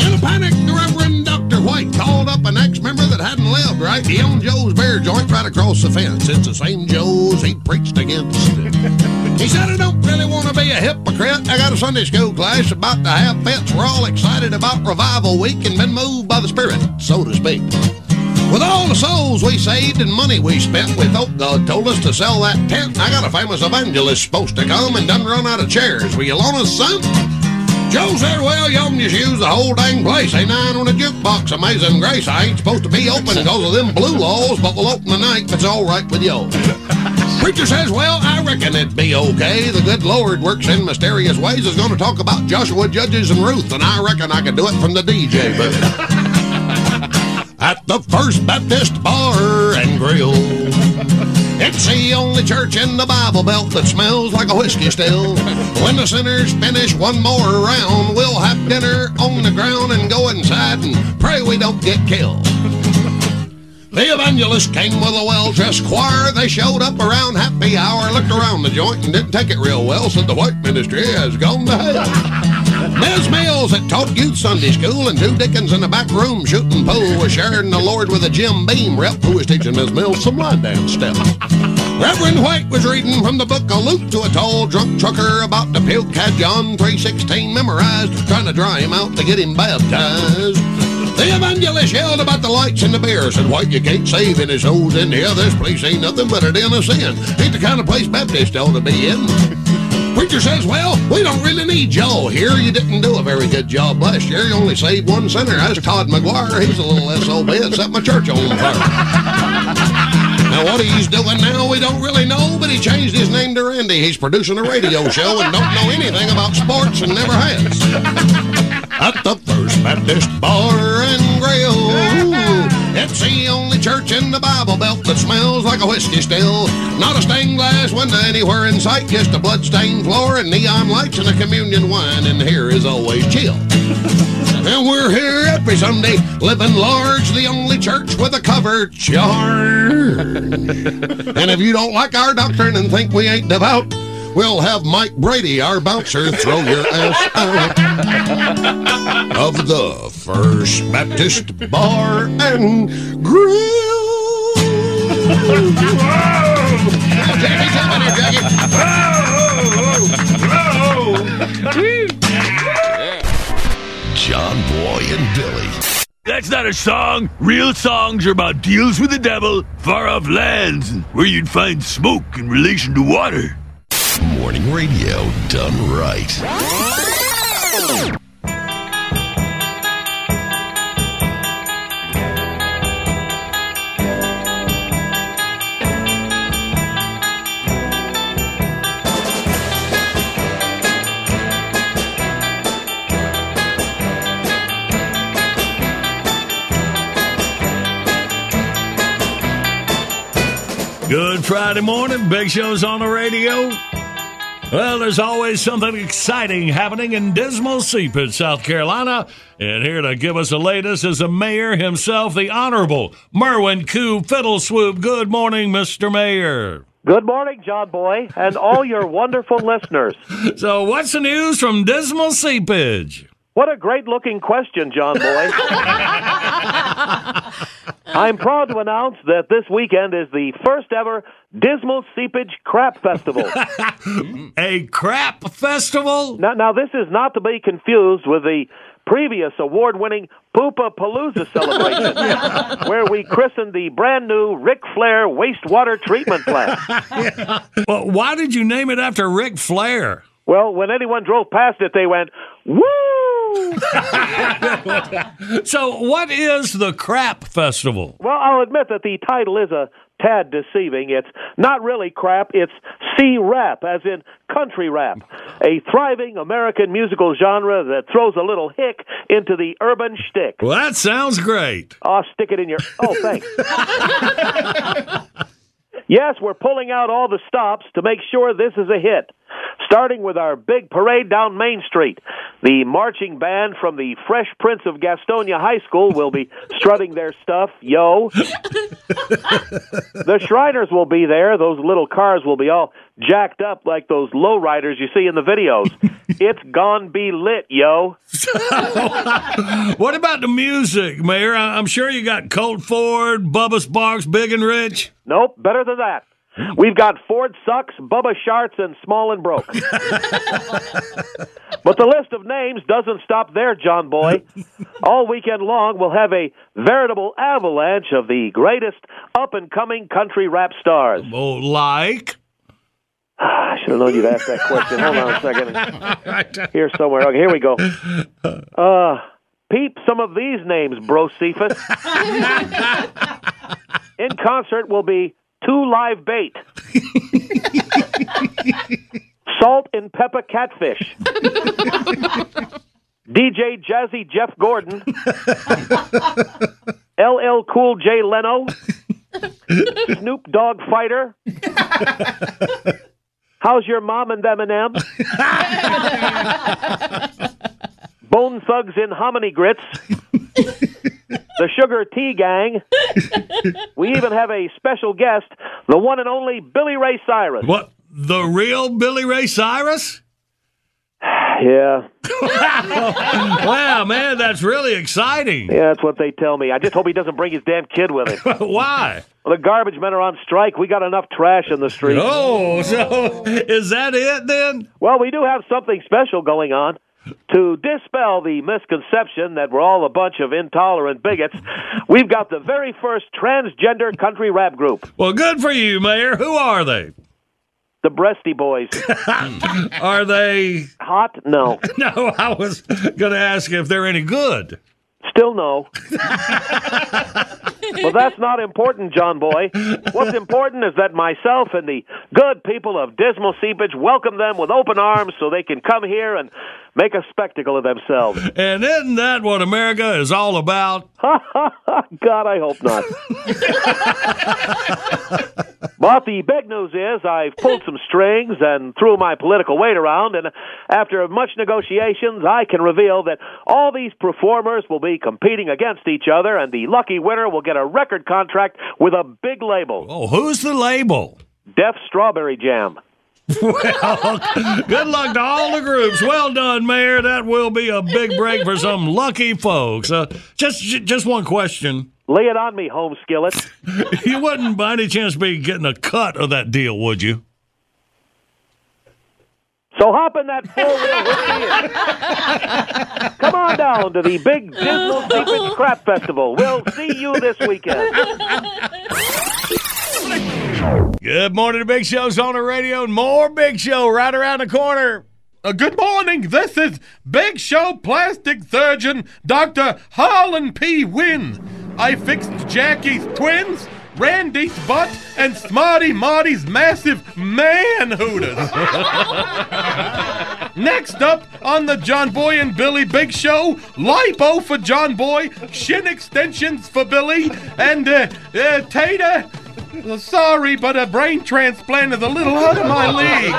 S31: In a panic, the Reverend Dr. White called up an ex-member that hadn't lived right. He owned Joe's bear joint right across the fence. It's the same Joe's he preached against. He said, I don't really want to be a hypocrite. I got a Sunday school class about to have fits. We're all excited about Revival Week and been moved by the Spirit, so to speak. With all the souls we saved and money we spent, we thought God told us to sell that tent. I got a famous evangelist supposed to come and done run out of chairs. Will you loan us some? Joe said, well, you can just use the whole dang place. Ain't nine on a jukebox. Amazing grace. I ain't supposed to be open because of them blue laws, but we'll open tonight if it's all right with you. Preacher says, well, I reckon it'd be okay. The good Lord works in mysterious ways. Is going to talk about Joshua, Judges, and Ruth, and I reckon I could do it from the DJ booth. At the First Baptist Bar and Grill. It's the only church in the Bible Belt that smells like a whiskey still. When the sinners finish one more round, we'll have dinner on the ground and go inside and pray we don't get killed. The evangelist came with a well-dressed choir. They showed up around happy hour, looked around the joint and didn't take it real well, said the white ministry has gone to hell. Ms. Mills that taught youth Sunday school and two Dickens in the back room shooting pool was sharing the Lord with a Jim Beam rep who was teaching Ms. Mills some line dance steps. Reverend White was reading from the book of Luke to a tall drunk trucker about to puke, had John 3.16 memorized, trying to dry him out to get him baptized. The evangelist yelled about the lights and the beer, said, White, you can't save any souls in here. This place ain't nothing but a den of sin. Ain't the kind of place Baptists ought to be in. Preacher says, well, we don't really need y'all here. You didn't do a very good job last year. You only saved one sinner. That's Todd McGuire. He's a little SOB that set my church on fire. Now, what he's doing now, we don't really know, but he changed his name to Randy. He's producing a radio show and don't know anything about sports and never has. At the First Baptist Bar and Grill. It's the only church in the Bible Belt that smells like a whiskey still. Not a stained glass window anywhere in sight, just a blood-stained floor and neon lights and a communion wine, and here is always chill. And we're here every Sunday, living large, the only church with a covered charge. and if you don't like our doctrine and think we ain't devout, we'll have Mike Brady, our bouncer, throw your ass out of the First Baptist Bar and Grill.
S30: John Boy and Billy.
S32: That's not a song. Real songs are about deals with the devil, far off lands, and where you'd find smoke in relation to water.
S30: Morning radio done right.
S2: Good Friday morning. Big Show's on the radio. Well, there's always something exciting happening in Dismal Seepage, South Carolina. And here to give us the latest is the mayor himself, the Honorable Merwin Koo Fiddleswoop. Good morning, Mr. Mayor.
S33: Good morning, John Boy, and all your wonderful listeners.
S2: So, what's the news from Dismal Seepage?
S33: What a great looking question, John Boy. I'm proud to announce that this weekend is the first ever Dismal Seepage Crap Festival.
S2: A crap festival?
S33: Now, now, this is not to be confused with the previous award winning Poopa Palooza celebration, where we christened the brand new Ric Flair wastewater treatment plant.
S2: Well, why did you name it after Ric Flair?
S33: Well, when anyone drove past it, they went, woo!
S2: so, what is the crap festival?
S33: Well, I'll admit that the title is a tad deceiving. It's not really crap, it's C rap, as in country rap, a thriving American musical genre that throws a little hick into the urban shtick.
S2: Well, that sounds great.
S33: Oh, stick it in your. Oh, thanks. yes, we're pulling out all the stops to make sure this is a hit. Starting with our big parade down Main Street. The marching band from the Fresh Prince of Gastonia High School will be strutting their stuff, yo. the Shriners will be there. Those little cars will be all jacked up like those lowriders you see in the videos. it's gone be lit, yo.
S2: what about the music, Mayor? I'm sure you got Colt Ford, Bubba Sparxxx, Big and Rich.
S33: Nope, better than that. We've got Ford Sucks, Bubba Sharts, and Small and Broke. but the list of names doesn't stop there, John Boy. All weekend long, we'll have a veritable avalanche of the greatest up and coming country rap stars.
S2: Oh, like?
S33: I should have known you'd ask that question. Hold on a second. Here somewhere. Okay, here we go. Uh, peep some of these names, Bro Cephas. In concert will be Two Live Bait, Salt and Pepper Catfish, DJ Jazzy Jeff Gordon, LL Cool J Leno, Snoop Dogg Fighter. How's your mom and Eminem? Bone Thugs in Hominy Grits. The Sugar Tea Gang. we even have a special guest, the one and only Billy Ray Cyrus.
S2: What? The real Billy Ray Cyrus?
S33: Yeah.
S2: wow, man, that's really exciting.
S33: Yeah, that's what they tell me. I just hope he doesn't bring his damn kid with him.
S2: Why?
S33: Well, the garbage men are on strike. We got enough trash in the street.
S2: Oh, so is that it then?
S33: Well, we do have something special going on. To dispel the misconception that we're all a bunch of intolerant bigots, we've got the very first transgender country rap group,
S2: Well, good for you, Mayor. Who are they?
S33: the Breasty Boys.
S2: Are they?
S33: Hot? No.
S2: No, I was going to ask if they're any good.
S33: Still no. well, that's not important, John Boy. What's important is that myself and the good people of Dismal Seepage welcome them with open arms so they can come here and make a spectacle of themselves.
S2: And isn't that what America is all about?
S33: God, I hope not. but the big news is I've pulled some strings and threw my political weight around, and after much negotiations, I can reveal that all these performers will be competing against each other, and the lucky winner will get a record contract with a big label.
S2: Oh, who's the label?
S33: Def Strawberry Jam.
S2: Well, good luck to all the groups. Well done, Mayor. That will be a big break for some lucky folks. Uh, just, just one question.
S33: Lay it on me, home skillet.
S2: You wouldn't, by any chance, be getting a cut of that deal, would you?
S33: So hop in that four wheel with me come on down to the big Dismal Seepage Crap Festival. We'll see you this weekend.
S2: Good morning to Big Show's on the radio, and more Big Show right around the corner.
S34: Uh, good morning. This is Big Show plastic surgeon Dr. Harlan P. Wynn. I fixed Jackie's twins, Randy's butt, and Smarty Marty's massive man hooters. Next up on the John Boy and Billy Big Show, lipo for John Boy, shin extensions for Billy, and uh, uh, Tater. Sorry, but a brain transplant is a little out of my league.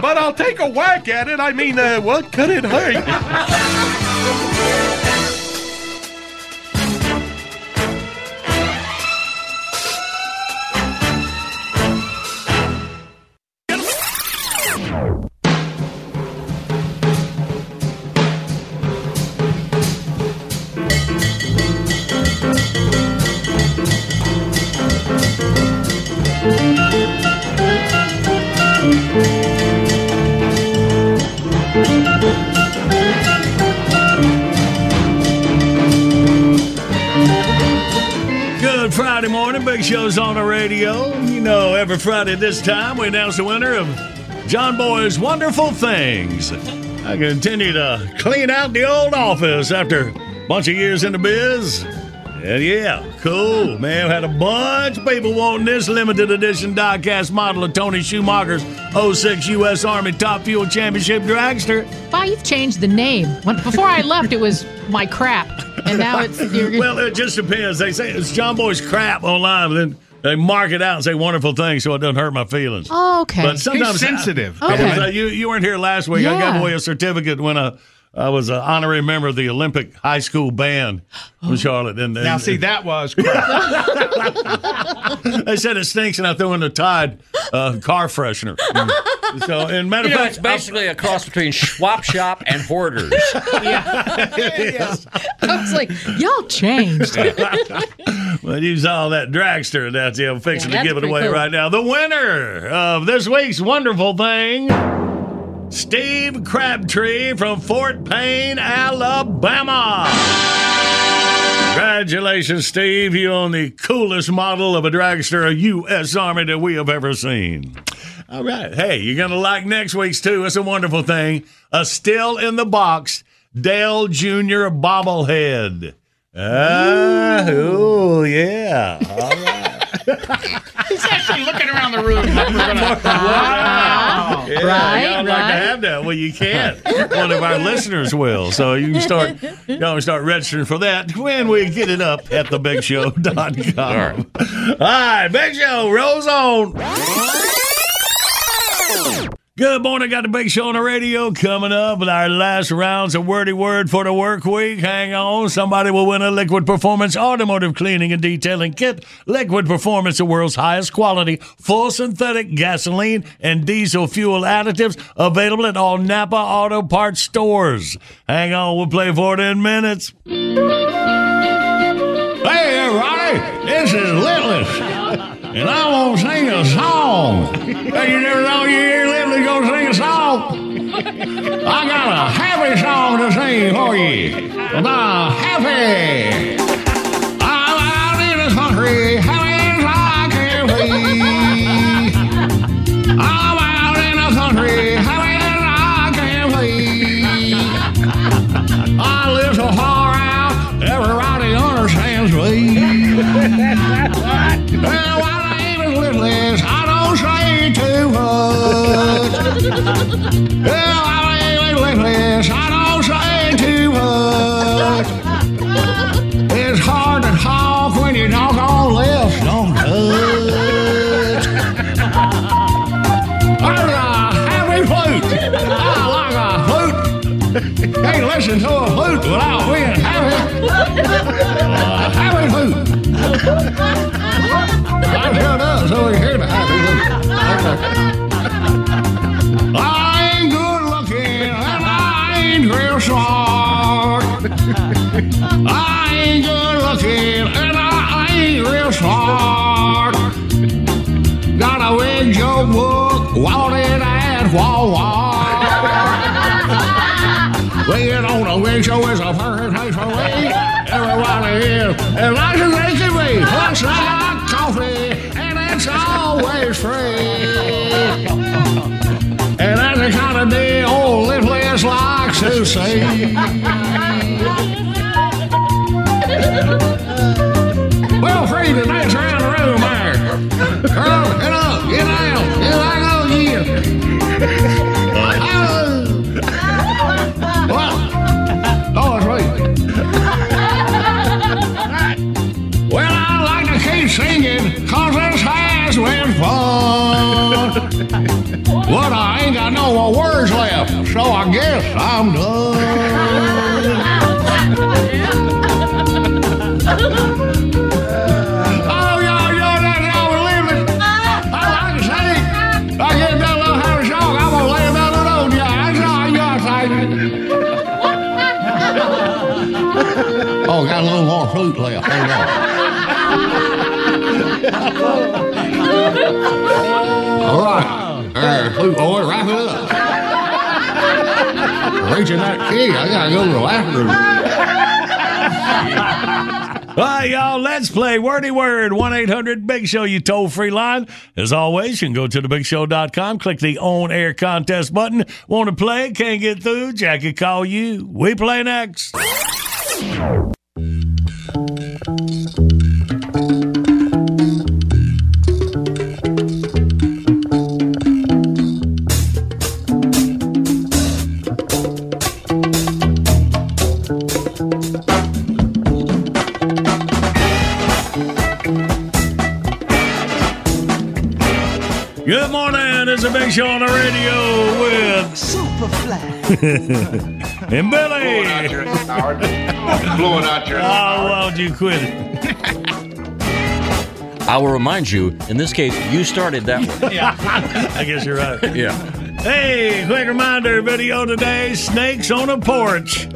S34: But I'll take a whack at it. I mean, uh, what could it hurt?
S2: The radio. You know, every Friday this time, we announce the winner of John Boy's Wonderful Things. I continue to clean out the old office after a bunch of years in the biz. And yeah, cool, man. We had a bunch of people wanting this limited edition diecast model of Tony Schumacher's 06 U.S. Army Top Fuel Championship dragster.
S29: Wow, you've changed the name. When, before I left, it was my crap, and now it's your,
S2: well, it just depends. They say it's John Boy's crap online, but then they mark it out and say wonderful things so it doesn't hurt my feelings.
S29: Oh, okay.
S2: But sometimes
S4: He's sensitive.
S2: I- I
S29: Okay.
S2: was, uh, you you weren't here last week. I gave away a certificate when I, I was an honorary member of the Olympic high school band from Charlotte. And, and
S4: Now, see, that was
S2: they said it stinks, and I threw in the Tide uh, car freshener. so, and matter
S5: You
S2: of
S5: know,
S2: fact,
S5: it's basically a cross between Schwab Shop and Hoarders.
S2: yes.
S29: I was like, y'all changed.
S2: Well, you saw that dragster that's yeah, fixing
S29: Yeah,
S2: to give it away
S29: cool.
S2: right now. The winner of this week's wonderful thing, Steve Crabtree from Fort Payne, Alabama. Congratulations, Steve. You own the coolest model of a dragster, a U.S. Army that we have ever seen. All right. Hey, you're going to like next week's too. It's a wonderful thing. A still in the box Dale Jr. bobblehead. Ah, ooh, yeah. All right.
S4: He's actually looking around the room. Like we're gonna, wow.
S2: Yeah,
S29: Right,
S2: y'all like to have that. Well, you can't. One of our listeners will. So you can start, you know, start registering for that when we get it up at thebigshow.com. All right. All right, Big Show rolls on. Good morning. Got the big show on the radio coming up with our last rounds of wordy word for the work week. Hang on. Somebody will win a Liquid Performance automotive cleaning and detailing kit. Liquid Performance, the world's highest quality, full synthetic gasoline and diesel fuel additives available at all Napa Auto Parts stores. Hang on. We'll play for it in minutes. Hey, everybody. This is Litless. And I want to sing a song. You never know you hear I got a happy song to sing for you. The happy. I'm out in the country, happy as I can be. I'm out in the country, happy as I can be. I live so far out, everybody understands me. Well, my name is Litless, I don't say too much. Can't listen to a flute without being happy. Happy flute. Everybody is they can I got coffee, and it's always free. And that's the kind of deal old Litless likes to see. But I ain't got no more words left, so I guess I'm done. Oh, y'all, y'all, that y'all were living. I like to sing. I get that little happy song. I'm gonna lay that alone. Yeah, that's all y'all singing. Oh, got a little more flute left. Hold on. boy, wrap it up. Reaching that key, I gotta go to the bathroom. All right, y'all, let's play Wordy Word 1 800 Big Show, you toll free line. As always, you can go to thebigshow.com, click the on air contest button. Want to play? Can't get through? Jackie, call you. We play next. Morning. It's a big show on the radio with
S28: Superfly.
S2: and Billy.
S27: Blowing out your Howard. Blowing out your
S2: Oh, why don't you quit it?
S5: I will remind you, in this case, you started that one.
S2: Yeah, I guess you're right.
S5: Yeah.
S2: Hey, quick reminder video today snakes on a porch.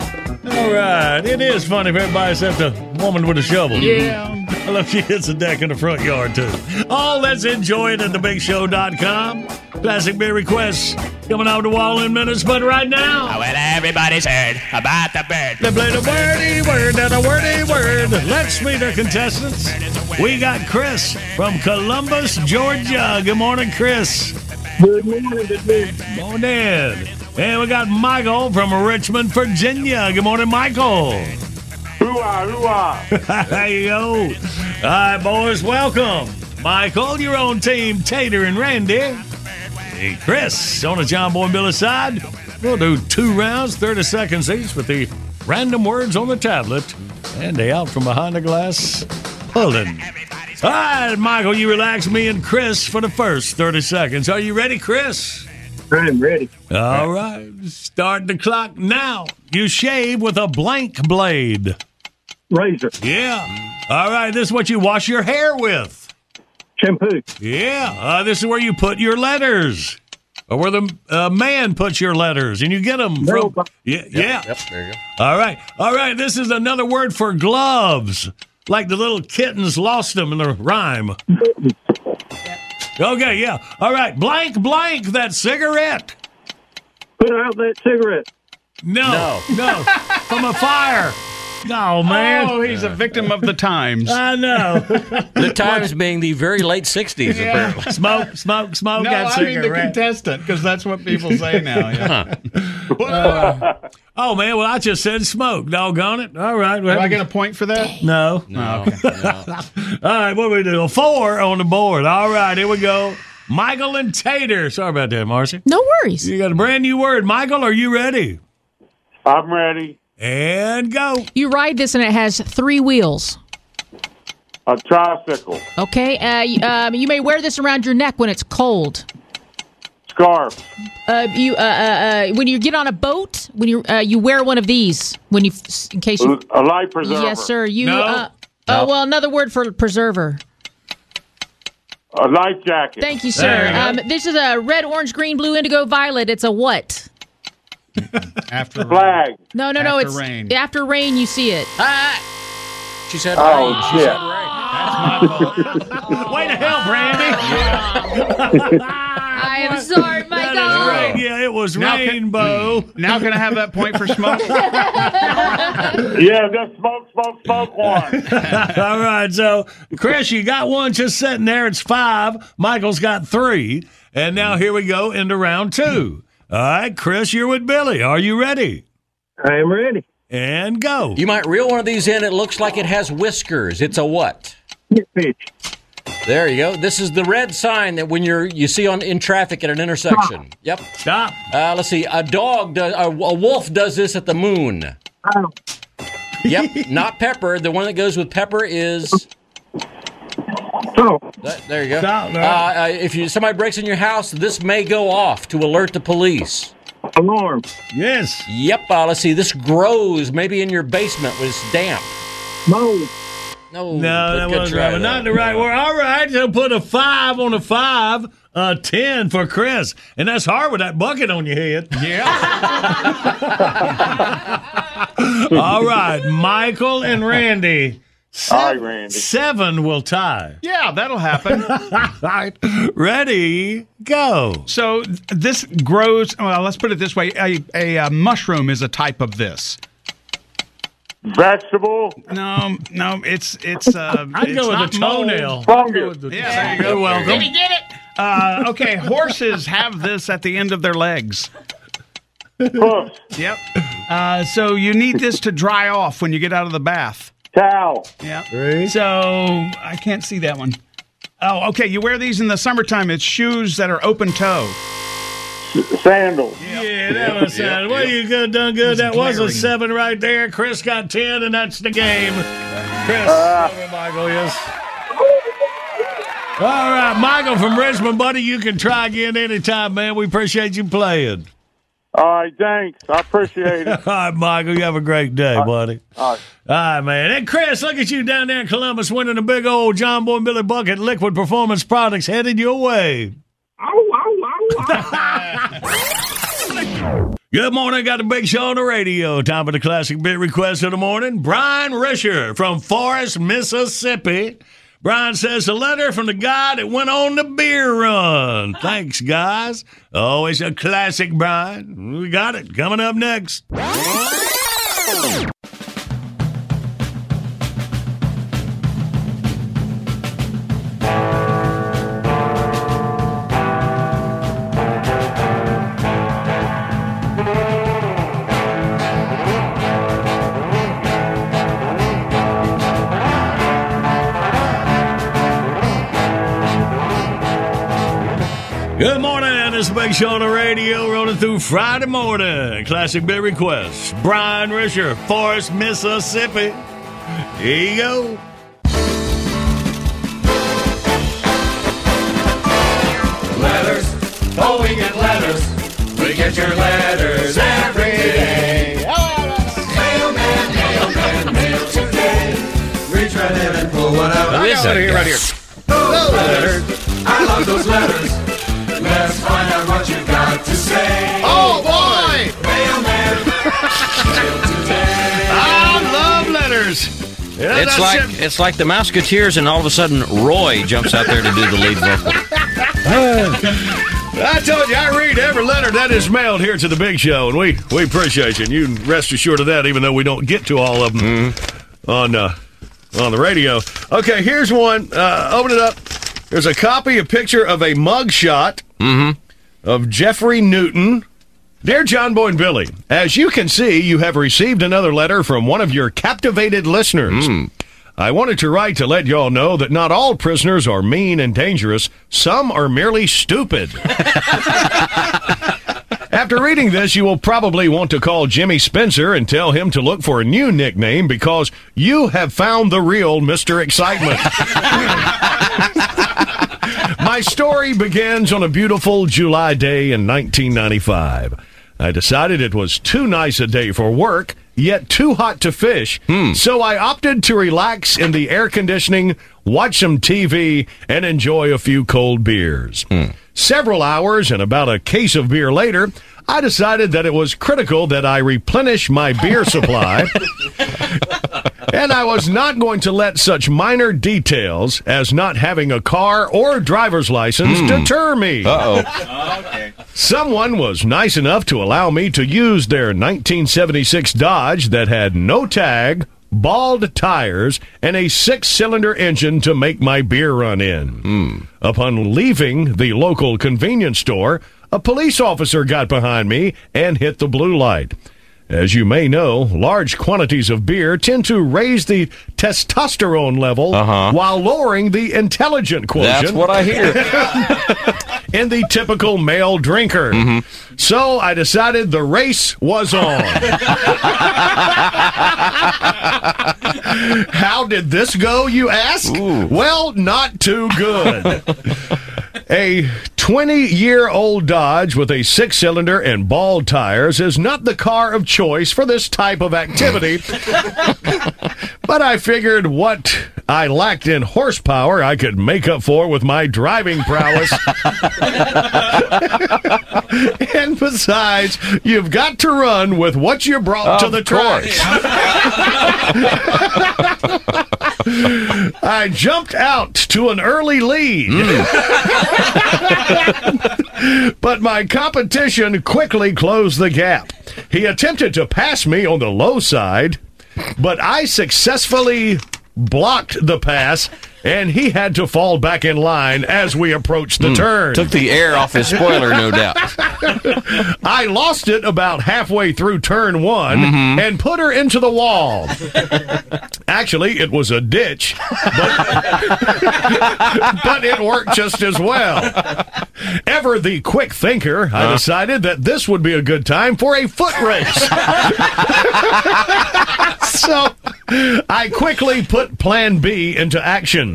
S2: All right, it is funny if everybody except a woman with a shovel.
S4: Yeah.
S2: I love she hits a deck in the front yard, too. All let's enjoy it at thebigshow.com. Classic beer requests coming out the wall in minutes, but right now.
S22: Oh, well, everybody's heard about the bird.
S2: They play the wordy word and a wordy word. Let's meet our contestants. We got Chris from Columbus, Georgia. Good morning, Chris.
S14: Good morning, good morning.
S2: Morning. And we got Michael from Richmond, Virginia. Good morning, Michael.
S14: Hoo-ah, hoo-ah.
S2: there you go. All right, boys, welcome. Michael, your own team Tater and Randy. Chris, on the John Boy and Billy side. We'll do two rounds, 30 seconds each with the random words on the tablet. And they out from behind the glass, pulling. All right, Michael, you relax me and Chris for the first 30 seconds. Are you ready, Chris?
S14: I'm ready.
S2: All right, start the clock now. You shave with a blank blade.
S14: Razor.
S2: Yeah. All right, this is what you wash your hair with.
S14: Shampoo.
S2: Yeah. Uh, this is where you put your letters, or where the uh, man puts your letters, and you get them from.
S14: Mailbox.
S2: Yeah. yeah.
S5: Yep, there you go.
S2: All right. All right. This is another word for gloves, like the little kittens lost them in the rhyme. Okay. Yeah. All right. Blank. Blank. That cigarette.
S14: Put out that cigarette.
S2: No. No. From a fire. No, man.
S4: Oh, he's a victim of the times.
S2: I know.
S5: The times being the very late 60s, apparently.
S2: smoke, smoke, smoke.
S4: No,
S2: that
S4: I mean the contestant, because that's what people say now. Yeah.
S2: Uh, oh man, well I just said smoke. Doggone it. All right.
S4: Do I get a point for that?
S2: no.
S5: No, oh.
S4: okay.
S5: no.
S2: All right, what do we do? A four on the board. All right, here we go. Michael and Tater. Sorry about that, Marcy.
S29: No worries.
S2: You got a brand new word. Michael, are you ready?
S14: I'm ready.
S2: And go.
S29: You ride this and it has three wheels.
S14: A tricycle.
S29: Okay. Uh, um, you may wear this around your neck when it's cold.
S14: Scarf.
S29: Uh, you uh, uh, uh, when you get on a boat, when you uh, you wear one of these when you in case you.
S14: A life preserver.
S29: Yes, sir. You.
S2: No.
S29: Uh, Oh well, another word for preserver.
S14: A life jacket.
S29: Thank you, sir.
S2: you.
S29: Um, this is a red, orange, green, blue, indigo, violet. It's a what?
S4: After
S14: Flag.
S29: No, no, no.
S4: After
S29: It's
S4: rain.
S29: after rain. You see it.
S5: She said
S14: Oh,
S5: rain. She
S14: shit.
S5: said rain.
S2: Way to help, Randy.
S29: I am sorry,
S2: That is right. Yeah, it was
S4: Now can-
S2: rainbow.
S4: Now can I have that point for smoke?
S14: Yeah, just smoke, smoke, smoke one.
S2: All right, so Chris, you got one just sitting there. It's five. Michael's got three, and now here we go into round two. All right, Chris, you're with Billy. Are you ready?
S14: I am ready.
S2: And go.
S5: You might reel one of these in. It looks like it has whiskers. It's a what?
S14: Pitch.
S5: There you go. This is the red sign that when you're you see on in traffic at an intersection. Yep.
S2: Stop.
S5: Uh, let's see. A dog does. A, a wolf does this at the moon.
S14: Oh.
S5: Yep. Not pepper. The one that goes with pepper is.
S14: Oh.
S5: There you go.
S2: Stop,
S5: Uh, uh, if you somebody breaks in your house, this may go off to alert the police.
S14: Alarm.
S2: Yes.
S5: Yep. Uh, let's see. This grows maybe in your basement when it's damp.
S14: Mold.
S5: No.
S2: No, that wasn't right. But
S5: though.
S2: not the right word. All right, so put a five on a five, a ten for Chris, and that's hard with that bucket on your head.
S4: yeah.
S2: All right, Michael and Randy.
S14: All right, Randy.
S2: Seven will tie.
S4: Yeah, that'll happen.
S2: All right, ready, go.
S4: So this grows. Well, let's put it this way: a, a, uh mushroom is a type of this.
S14: Vegetable.
S4: No, no, it's it's. Uh,
S2: I'd
S4: it's
S2: go with a toenail.
S14: Fungus.
S4: Yeah, there you go.
S2: You're welcome.
S29: get it?
S4: Uh, okay, horses have this at the end of their legs.
S14: Hoofs.
S4: Yep. Uh, so you need this to dry off when you get out of the bath.
S14: Towel.
S4: Yeah. So I can't see that one. Oh, okay. You wear these in the summertime. It's shoes that are open toe.
S14: Sandals.
S2: Yeah, that was uh, well, you good, done good. That was a seven right there. Chris got ten, and that's the game. Chris,
S14: Uh.
S2: over Michael, yes.
S20: All right, Michael from Richmond, buddy, you can try again anytime, man. We appreciate you playing.
S14: All right, thanks. I appreciate it.
S20: All right, Michael, you have a great day, buddy.
S14: All right.
S20: All right, man. And Chris, look at you down there in Columbus winning a big old John Boy and Billy Bucket Liquid Performance Products headed your way. Oh, oh, oh, oh. Good morning. Got the big show on the radio. Time for the classic bit request of the morning. Brian Risher from Forest, Mississippi. Brian says a letter from the guy that went on the beer run. Thanks, guys. Always a classic, Brian. We got it. Coming up next. Good morning. It's the Big Show on the radio, rolling through Friday morning. Classic bit request. Brian Risher, Forest, Mississippi. Here you go.
S2: Letters. Oh, we get letters. We get your letters every day. Mailman, mailman, mail today. Reach right in and pull one out.
S35: Who is that
S2: Right here, right here. Those letters. I love those letters. Let's find out what you got to say.
S36: Oh, boy!
S2: Mailman, mail today.
S20: I love letters. Yeah,
S5: it's like
S20: it.
S5: it's like the Musketeers, and all of a sudden Roy jumps out there to do the lead vocal.
S20: I told you, I read every letter that is mailed here to the Big Show, and we, we appreciate you. And you can rest assured of that, even though we don't get to all of them on uh, on the radio. Okay, here's one. Uh, open it up. There's a copy, a picture of a mug shot Mm-hmm. of Jeffrey Newton. Dear John Boy and Billy, as you can see, you have received another letter from one of your captivated listeners. Hmm. I wanted to write to let y'all know that not all prisoners are mean and dangerous. Some are merely stupid. After reading this, you will probably want to call Jimmy Spencer and tell him to look for a new nickname because you have found the real Mr. Excitement. My story begins on a beautiful July day in 1995. I decided it was too nice a day for work, yet too hot to fish, hmm. so I opted to relax in the air conditioning, watch some TV, and enjoy a few cold beers. Hmm. Several hours and about a case of beer later, I decided that it was critical that I replenish my beer supply. and I was not going to let such minor details as not having a car or driver's license hmm. deter me.
S5: Uh-oh.
S20: Someone was nice enough to allow me to use their 1976 Dodge that had no tag, bald tires, and a six cylinder engine to make my beer run in. Hmm. Upon leaving the local convenience store, a police officer got behind me and hit the blue light. As you may know, large quantities of beer tend to raise the testosterone level uh-huh. while lowering the intelligent quotient.
S5: That's what I hear.
S20: in the typical male drinker. Mm-hmm. So I decided the race was on. How did this go, you ask? Well, not too good. A 20 year old Dodge with a six cylinder and bald tires is not the car of choice for this type of activity. but I figured what I lacked in horsepower, I could make up for with my driving prowess. and besides, you've got to run with what you brought to
S5: Of
S20: the track. I jumped out to an early lead. Hmm. but my competition quickly closed the gap. He attempted to pass me on the low side, but I successfully blocked the pass, and he had to fall back in line as we approached the
S5: Hmm.
S20: turn.
S5: Took the air off his spoiler, no doubt.
S20: I lost it about halfway through turn one
S5: Mm-hmm.
S20: and put her into the wall. Actually, it was a ditch, but, but it worked just as well. Ever the quick thinker, I decided that this would be a good time for a foot race. so I quickly put plan B into action.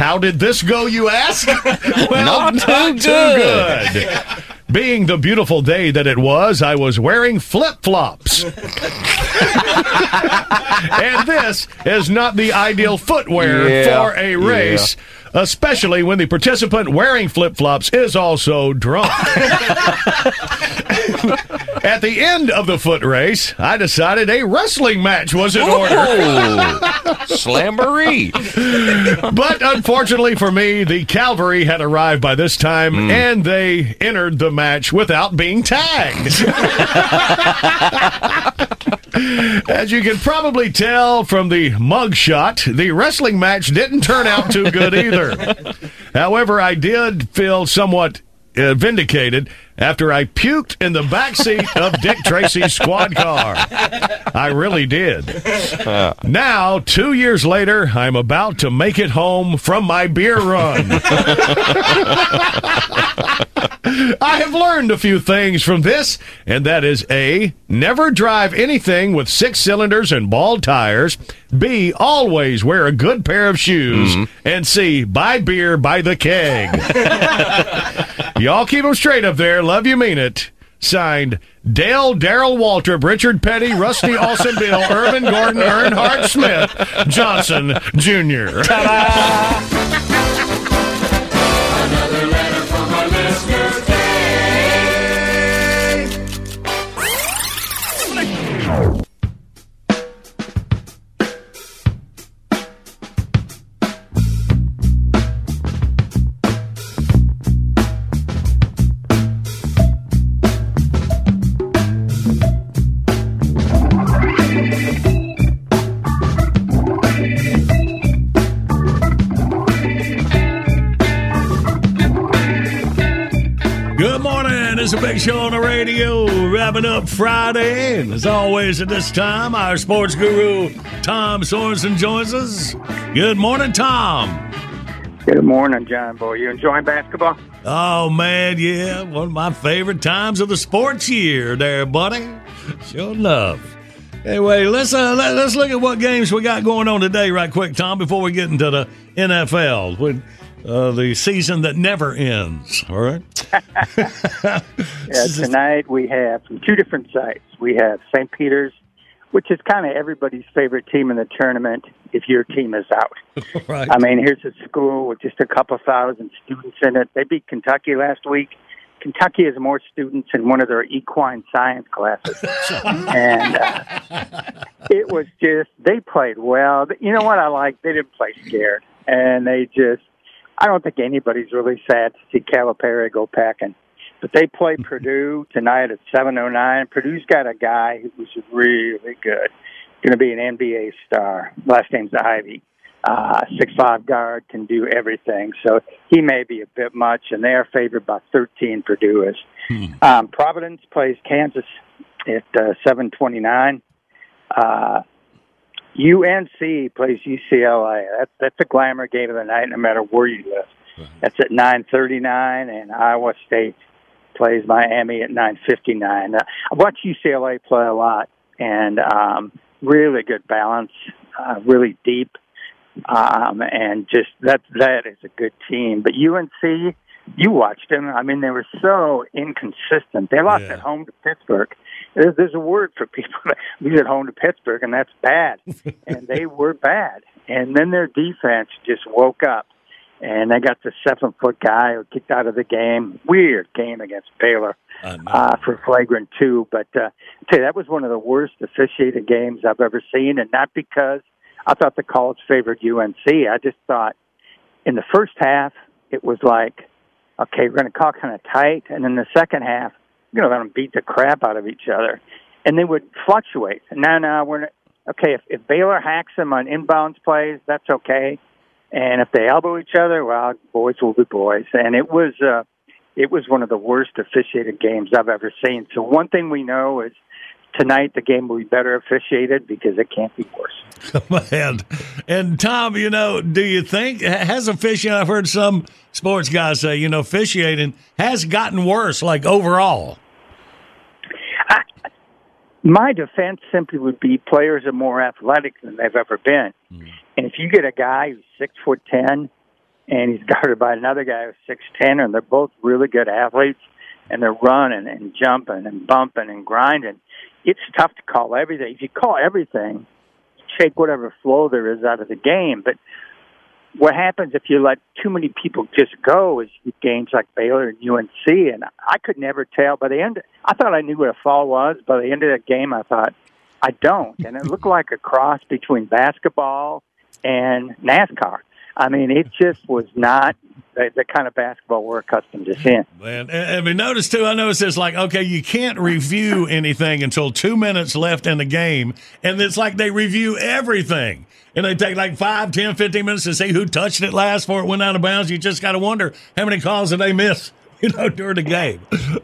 S20: How did this go, you ask? well,
S37: Not too good.
S20: good. Being the beautiful day that it was, I was wearing flip flops. and this is not the ideal footwear
S37: Yeah,
S20: for a race. Especially when the participant wearing flip flops is also drunk. At the end of the foot race, I decided a wrestling match was in order.
S37: Slamboree.
S20: but unfortunately for me, the cavalry had arrived by this time and they entered the match without being tagged. As you can probably tell from the mugshot, the wrestling match didn't turn out too good either. However, I did feel somewhat uh, vindicated after I puked in the backseat of Dick Tracy's squad car. I really did. Now, two years later, I'm about to make it home from my beer run. I have learned a few things from this, and that is A, never drive anything with six cylinders and bald tires. B, always wear a good pair of shoes. Mm-hmm. And C, buy beer by the keg. Y'all keep them straight up there. Love you, mean it. Signed, Dale, Darrell Waltrip, Richard Petty, Rusty Olson Bill, Irvan Gordon, Earnhardt Smith, Johnson Jr. It's a big show on the radio, wrapping up Friday. And as always at this time, our sports guru, Tom Sorensen, joins us. Good morning, Tom.
S38: Good morning, John Boy. You enjoying basketball?
S20: Oh, man, yeah. One of my favorite times of the sports year there, buddy. Sure enough. Anyway, let's uh, let, us look at what games we got going on today, right quick, Tom, before we get into the NFL. With, uh, the season that never ends. All right.
S38: Yeah, tonight we have from two different sites. We have St. Peter's, which is kind of everybody's favorite team in the tournament if your team is out.
S20: right.
S38: I mean, here's a school with just a couple thousand students in it. They beat Kentucky last week. Kentucky has more students in one of their equine science classes. and uh, it was just, they played well. You know what I like? They didn't play scared. And they just, I don't think anybody's really sad to see Calipari go packing. But they play Purdue tonight at 7.09. Purdue's got a guy who's really good. Going to be an NBA star. Last name's Ivey. Uh, six five guard can do everything. So he may be a bit much, and they are favored by 13. Purdue is. Um, Providence plays Kansas at uh, 7:29. Uh, UNC plays UCLA. That's that's a glamour game of the night, no matter where you live. That's at 9:39, and Iowa State plays Miami at 9:59. Uh, I watch UCLA play a lot, and um, really good balance, uh, really deep, um, and just that that is a good team. But UNC, you watched them. I mean, they were so inconsistent. They lost at home to Pittsburgh. There's, there's a word for people that lose at home to Pittsburgh, and that's bad. and they were bad. And then their defense just woke up, and they got the seven foot guy who kicked out of the game. Weird game against Baylor uh, for flagrant two. But uh, I tell you, that was one of the worst officiated games I've ever seen, and not because I thought the college favored UNC. I just thought in the first half it was like, okay, we're going to call kind of tight, and in the second half going to let them beat the crap out of each other, and they would fluctuate. No, no, we're not. Okay, if, if Baylor hacks them on inbounds plays, that's okay. And if they elbow each other, well, boys will be boys. And it was uh, it was one of the worst officiated games I've ever seen. So one thing we know is tonight the game will be better officiated because it can't be worse.
S20: and, and Tom, you know, do you think has officiating? I've heard some sports guys say, you know, officiating has gotten worse, like overall.
S38: My defense simply would be players are more athletic than they've ever been. Hmm. And if you get a guy who's six foot ten and he's guarded by another guy who's six ten, and they're both really good athletes, and they're running and jumping and bumping and grinding. It's tough to call everything. If you call everything, take whatever flow there is out of the game. But what happens if you let too many people just go is you games like Baylor and UNC, and I could never tell. By the end, I thought I knew what a fall was. By the end of that game, I thought I don't, and it looked like a cross between basketball and NASCAR. I mean, it just was not the, the kind of basketball we're accustomed to seeing.
S2: Man, and, we noticed too. I noticed it's like okay, you can't review anything until two minutes left in the game, and it's like they review everything, and they take like five, ten, fifteen minutes to see who touched it last before it went out of bounds. You just got to wonder how many calls did they miss, you know, during the game.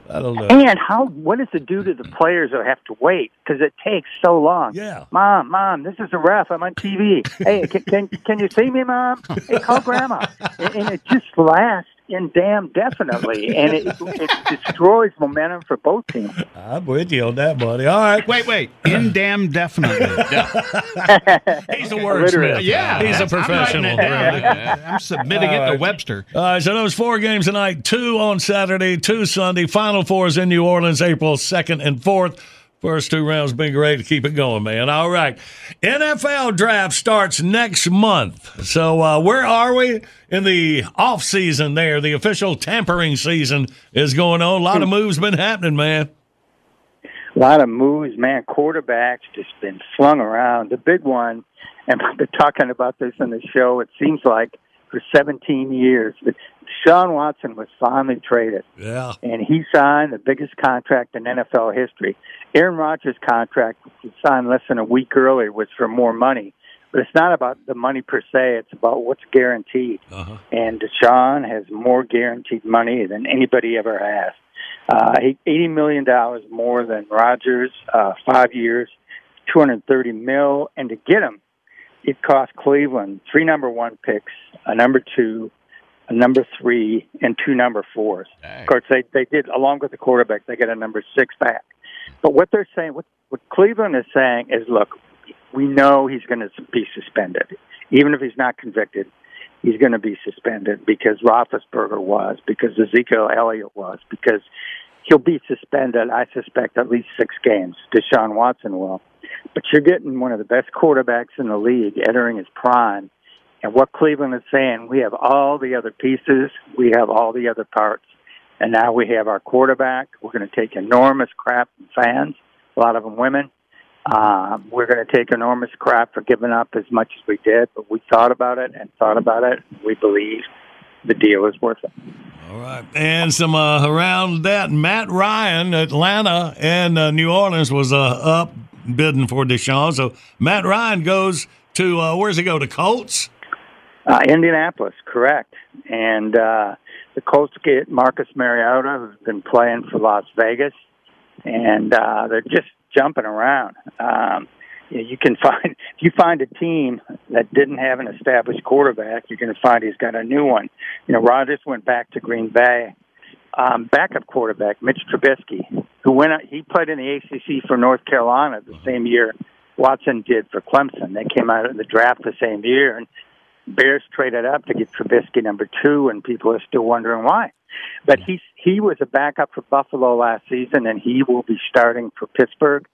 S2: I don't know.
S38: And how? What does it do to the players that have to wait because it takes so long?
S2: Yeah.
S38: Mom, mom, this is a ref. I'm on TV. hey, can can, can you see me, mom? Hey, call grandma. And, and it just lasts in damn definitely, and it, it destroys momentum for both teams.
S2: I'm with you on that, buddy. All right.
S4: Wait, wait. In damn definitely.
S2: He's a wordsmith.
S4: Yeah,
S2: he's a
S4: I'm writing
S2: professional.
S4: it down. I'm submitting it to
S2: right.
S4: Webster.
S2: All right, so those four games tonight, two on Saturday, two Sunday. Final four is in New Orleans, April 2nd and 4th. First two rounds been great to keep it going, man. All right. NFL draft starts next month. So uh, where are we in the off season there? The official tampering season is going on. A lot of moves been happening, man.
S38: A lot of moves, man. Quarterbacks just been flung around. The big one, and I've been talking about this on the show. It seems like for 17 years, but Sean Watson was finally traded.
S2: Yeah.
S38: and he signed the biggest contract in NFL history. Aaron Rodgers' contract, which was signed less than a week earlier, was for more money. But it's not about the money per se; it's about what's guaranteed.
S2: Uh-huh.
S38: And Deshaun has more guaranteed money than anybody ever has. Uh, eighty million dollars more than Rodgers, uh, five years, two hundred thirty mil, and to get him, it cost Cleveland three number one picks, a number two, a number three, and two number fours. Of course, they they did along with the quarterback, they got a number six back. But what they're saying, what what Cleveland is saying is, look, we know he's going to be suspended, even if he's not convicted. He's going to be suspended because Roethlisberger was, because Ezekiel Elliott was, because he'll be suspended. I suspect at least six games. Deshaun Watson will. But you're getting one of the best quarterbacks in the league entering his prime. And what Cleveland is saying, we have all the other pieces, we have all the other parts. And now we have our quarterback. We're going to take enormous crap from fans, a lot of them women. Um, we're going to take enormous crap for giving up as much as we did, but we thought about it and thought about it. We believe the deal is worth it.
S2: All right. And some uh, around that, Matt Ryan, Atlanta and uh, New Orleans was uh, up bidding for Deshaun. So Matt Ryan goes to, uh, where's he go, to Colts?
S38: Uh, Indianapolis, correct. And uh, the Colts get Marcus Mariota, who's been playing for Las Vegas, and uh, they're just jumping around. Um, you, know, you can find if you find a team that didn't have an established quarterback, you're going to find he's got a new one. You know, Rodgers went back to Green Bay. Um, backup quarterback Mitch Trubisky, who went out, he played in the ACC for North Carolina the same year Watson did for Clemson. They came out of the draft the same year, and Bears traded up to get Trubisky number two, and people are still wondering why. But he he was a backup for Buffalo last season, and he will be starting for Pittsburgh.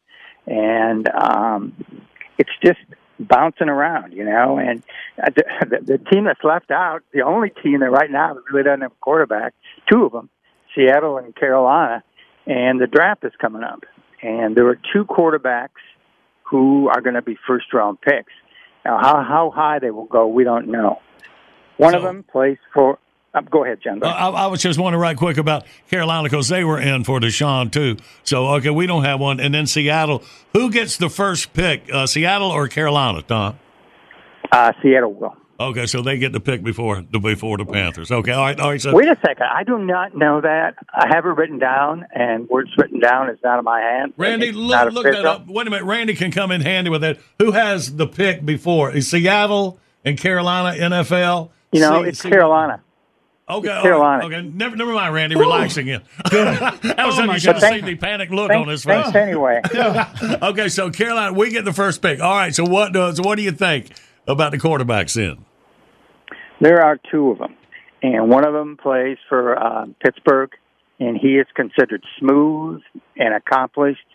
S38: And um, it's just bouncing around, you know. And uh, the, the, the team that's left out, the only team that right now really doesn't have a quarterback, two of them, Seattle and Carolina, and the draft is coming up. And there are two quarterbacks who are going to be first round picks. Now, how how high they will go, we don't know. One of them plays for. Uh, go ahead, John.
S2: Uh, I, I was just wondering right quick about Carolina because they were in for Deshaun too. So okay, we don't have one. And then Seattle, who gets the first pick? Uh, Seattle or Carolina, Tom?
S38: Uh, Seattle will.
S2: Okay, so they get the pick before the before the Panthers. Okay, all right, all right. So
S38: Wait a second. I do not know that. I have it written down, and where it's written down is not in my hand.
S2: Randy,
S38: It's
S2: look, look that up. Wait a minute, Randy can come in handy with that. Who has the pick before? Is Seattle and Carolina NFL?
S38: You know,
S2: See-
S38: it's
S2: see-
S38: Carolina.
S2: Okay,
S38: It's Carolina.
S2: Okay, never, never mind, Randy. Relaxing. again. that was
S38: Oh,
S2: you should have seen the panic look
S38: Thanks-
S2: on his face.
S38: thanks anyway.
S2: okay, so Carolina, we get the first pick. All right, so what does what do you think about the quarterbacks then?
S38: There are two of them. and one of them plays for uh, Pittsburgh, and he is considered smooth and accomplished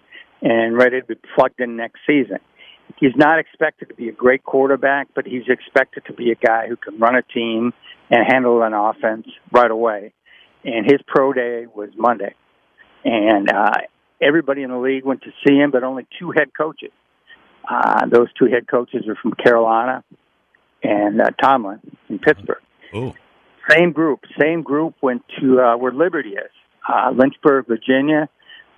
S38: and ready to be plugged in next season. He's not expected to be a great quarterback, but he's expected to be a guy who can run a team and handle an offense right away. And his pro day was Monday, and uh, everybody in the league went to see him, but only two head coaches. Uh, those two head coaches are from Carolina and uh, Tomlin in Pittsburgh.
S2: Oh.
S38: Same group, same group went to uh, where Liberty is, uh, Lynchburg, Virginia.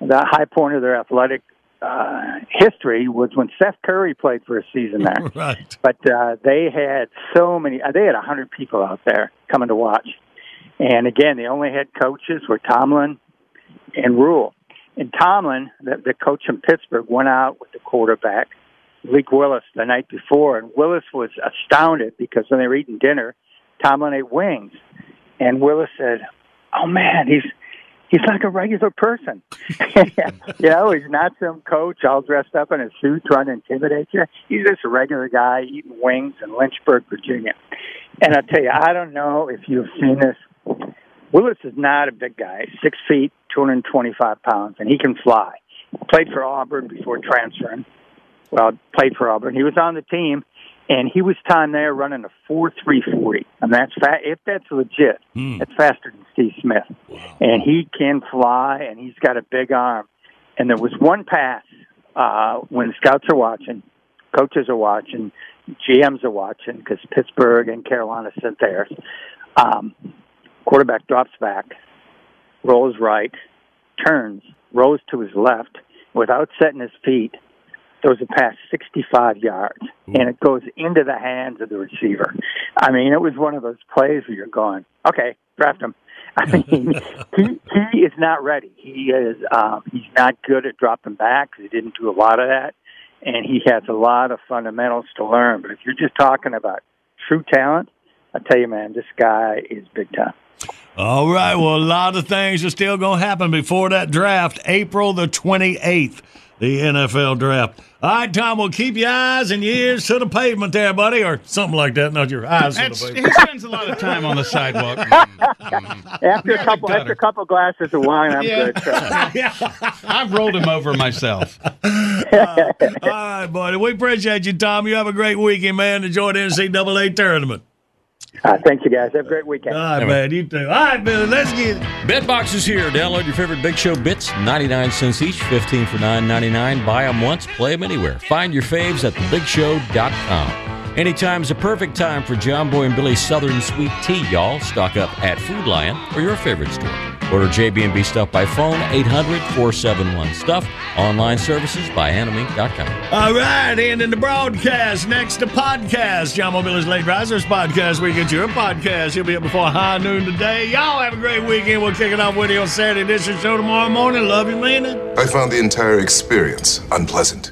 S38: The high point of their athletic uh, history was when Seth Curry played for a season there.
S2: right.
S38: But uh, they had so many. Uh, they had a hundred people out there coming to watch. And again, the only head coaches were Tomlin and Rhule. And Tomlin, the, the coach in Pittsburgh, went out with the quarterback, Leek Willis, the night before. And Willis was astounded because when they were eating dinner, Tomlin ate wings. And Willis said, Oh man, he's he's like a regular person. you know, he's not some coach all dressed up in a suit trying to intimidate you. He's just a regular guy eating wings in Lynchburg, Virginia. And I tell you, I don't know if you've seen this. Willis is not a big guy, six feet, 225 pounds, and he can fly. Played for Auburn before transferring. Well, played for Auburn. He was on the team, and he was time there running a four three forty, and that's fa- if that's legit, that's faster than Steve Smith. And he can fly, and he's got a big arm. And there was one pass uh, when scouts are watching, coaches are watching, GMs are watching because Pittsburgh and Carolina sent theirs. Um, quarterback drops back, rolls right, turns, rolls to his left without setting his feet, throws a pass 65 yards, and it goes into the hands of the receiver. I mean, it was one of those plays where you're going, okay, draft him. I mean, he he is not ready. He is um, he's not good at dropping back. He didn't do a lot of that, and he has a lot of fundamentals to learn. But if you're just talking about true talent, I tell you, man, this guy is big time.
S2: All right. Well, a lot of things are still going to happen before that draft, April the 28th, the NFL draft. All right, Tom, we'll keep your eyes and your ears to the pavement there, buddy, or something like that. Not your eyes to the
S4: That's, he spends a lot of time on the sidewalk.
S38: After a couple after a couple glasses of wine, I'm
S4: Yeah.
S38: good. So.
S4: I've rolled him over myself.
S2: All right, buddy. We appreciate you, Tom. You have a great weekend, man. Enjoy the NCAA tournament.
S38: Uh, thanks, you guys. Have a great weekend.
S2: All right, man. You too. All right, Billy. Let's get it.
S37: Bedbox is here. Download your favorite Big Show bits, 99 cents each, 15 for 9.99. Buy them once, play them anywhere. Find your faves at thebigshow.com. Anytime's a perfect time for John Boy and Billy's Southern Sweet Tea, y'all. Stock up at Food Lion or your favorite store. Order JB&B Stuff by phone, 800-471-STUFF. Online services by animink.com.
S2: All right, and in the broadcast, next to podcast, John Mobile's Late Risers podcast. We get your podcast. He'll be up before high noon today. Y'all have a great weekend. We'll kick it off with you on Saturday edition show tomorrow morning. Love you, man.
S27: I found the entire experience unpleasant.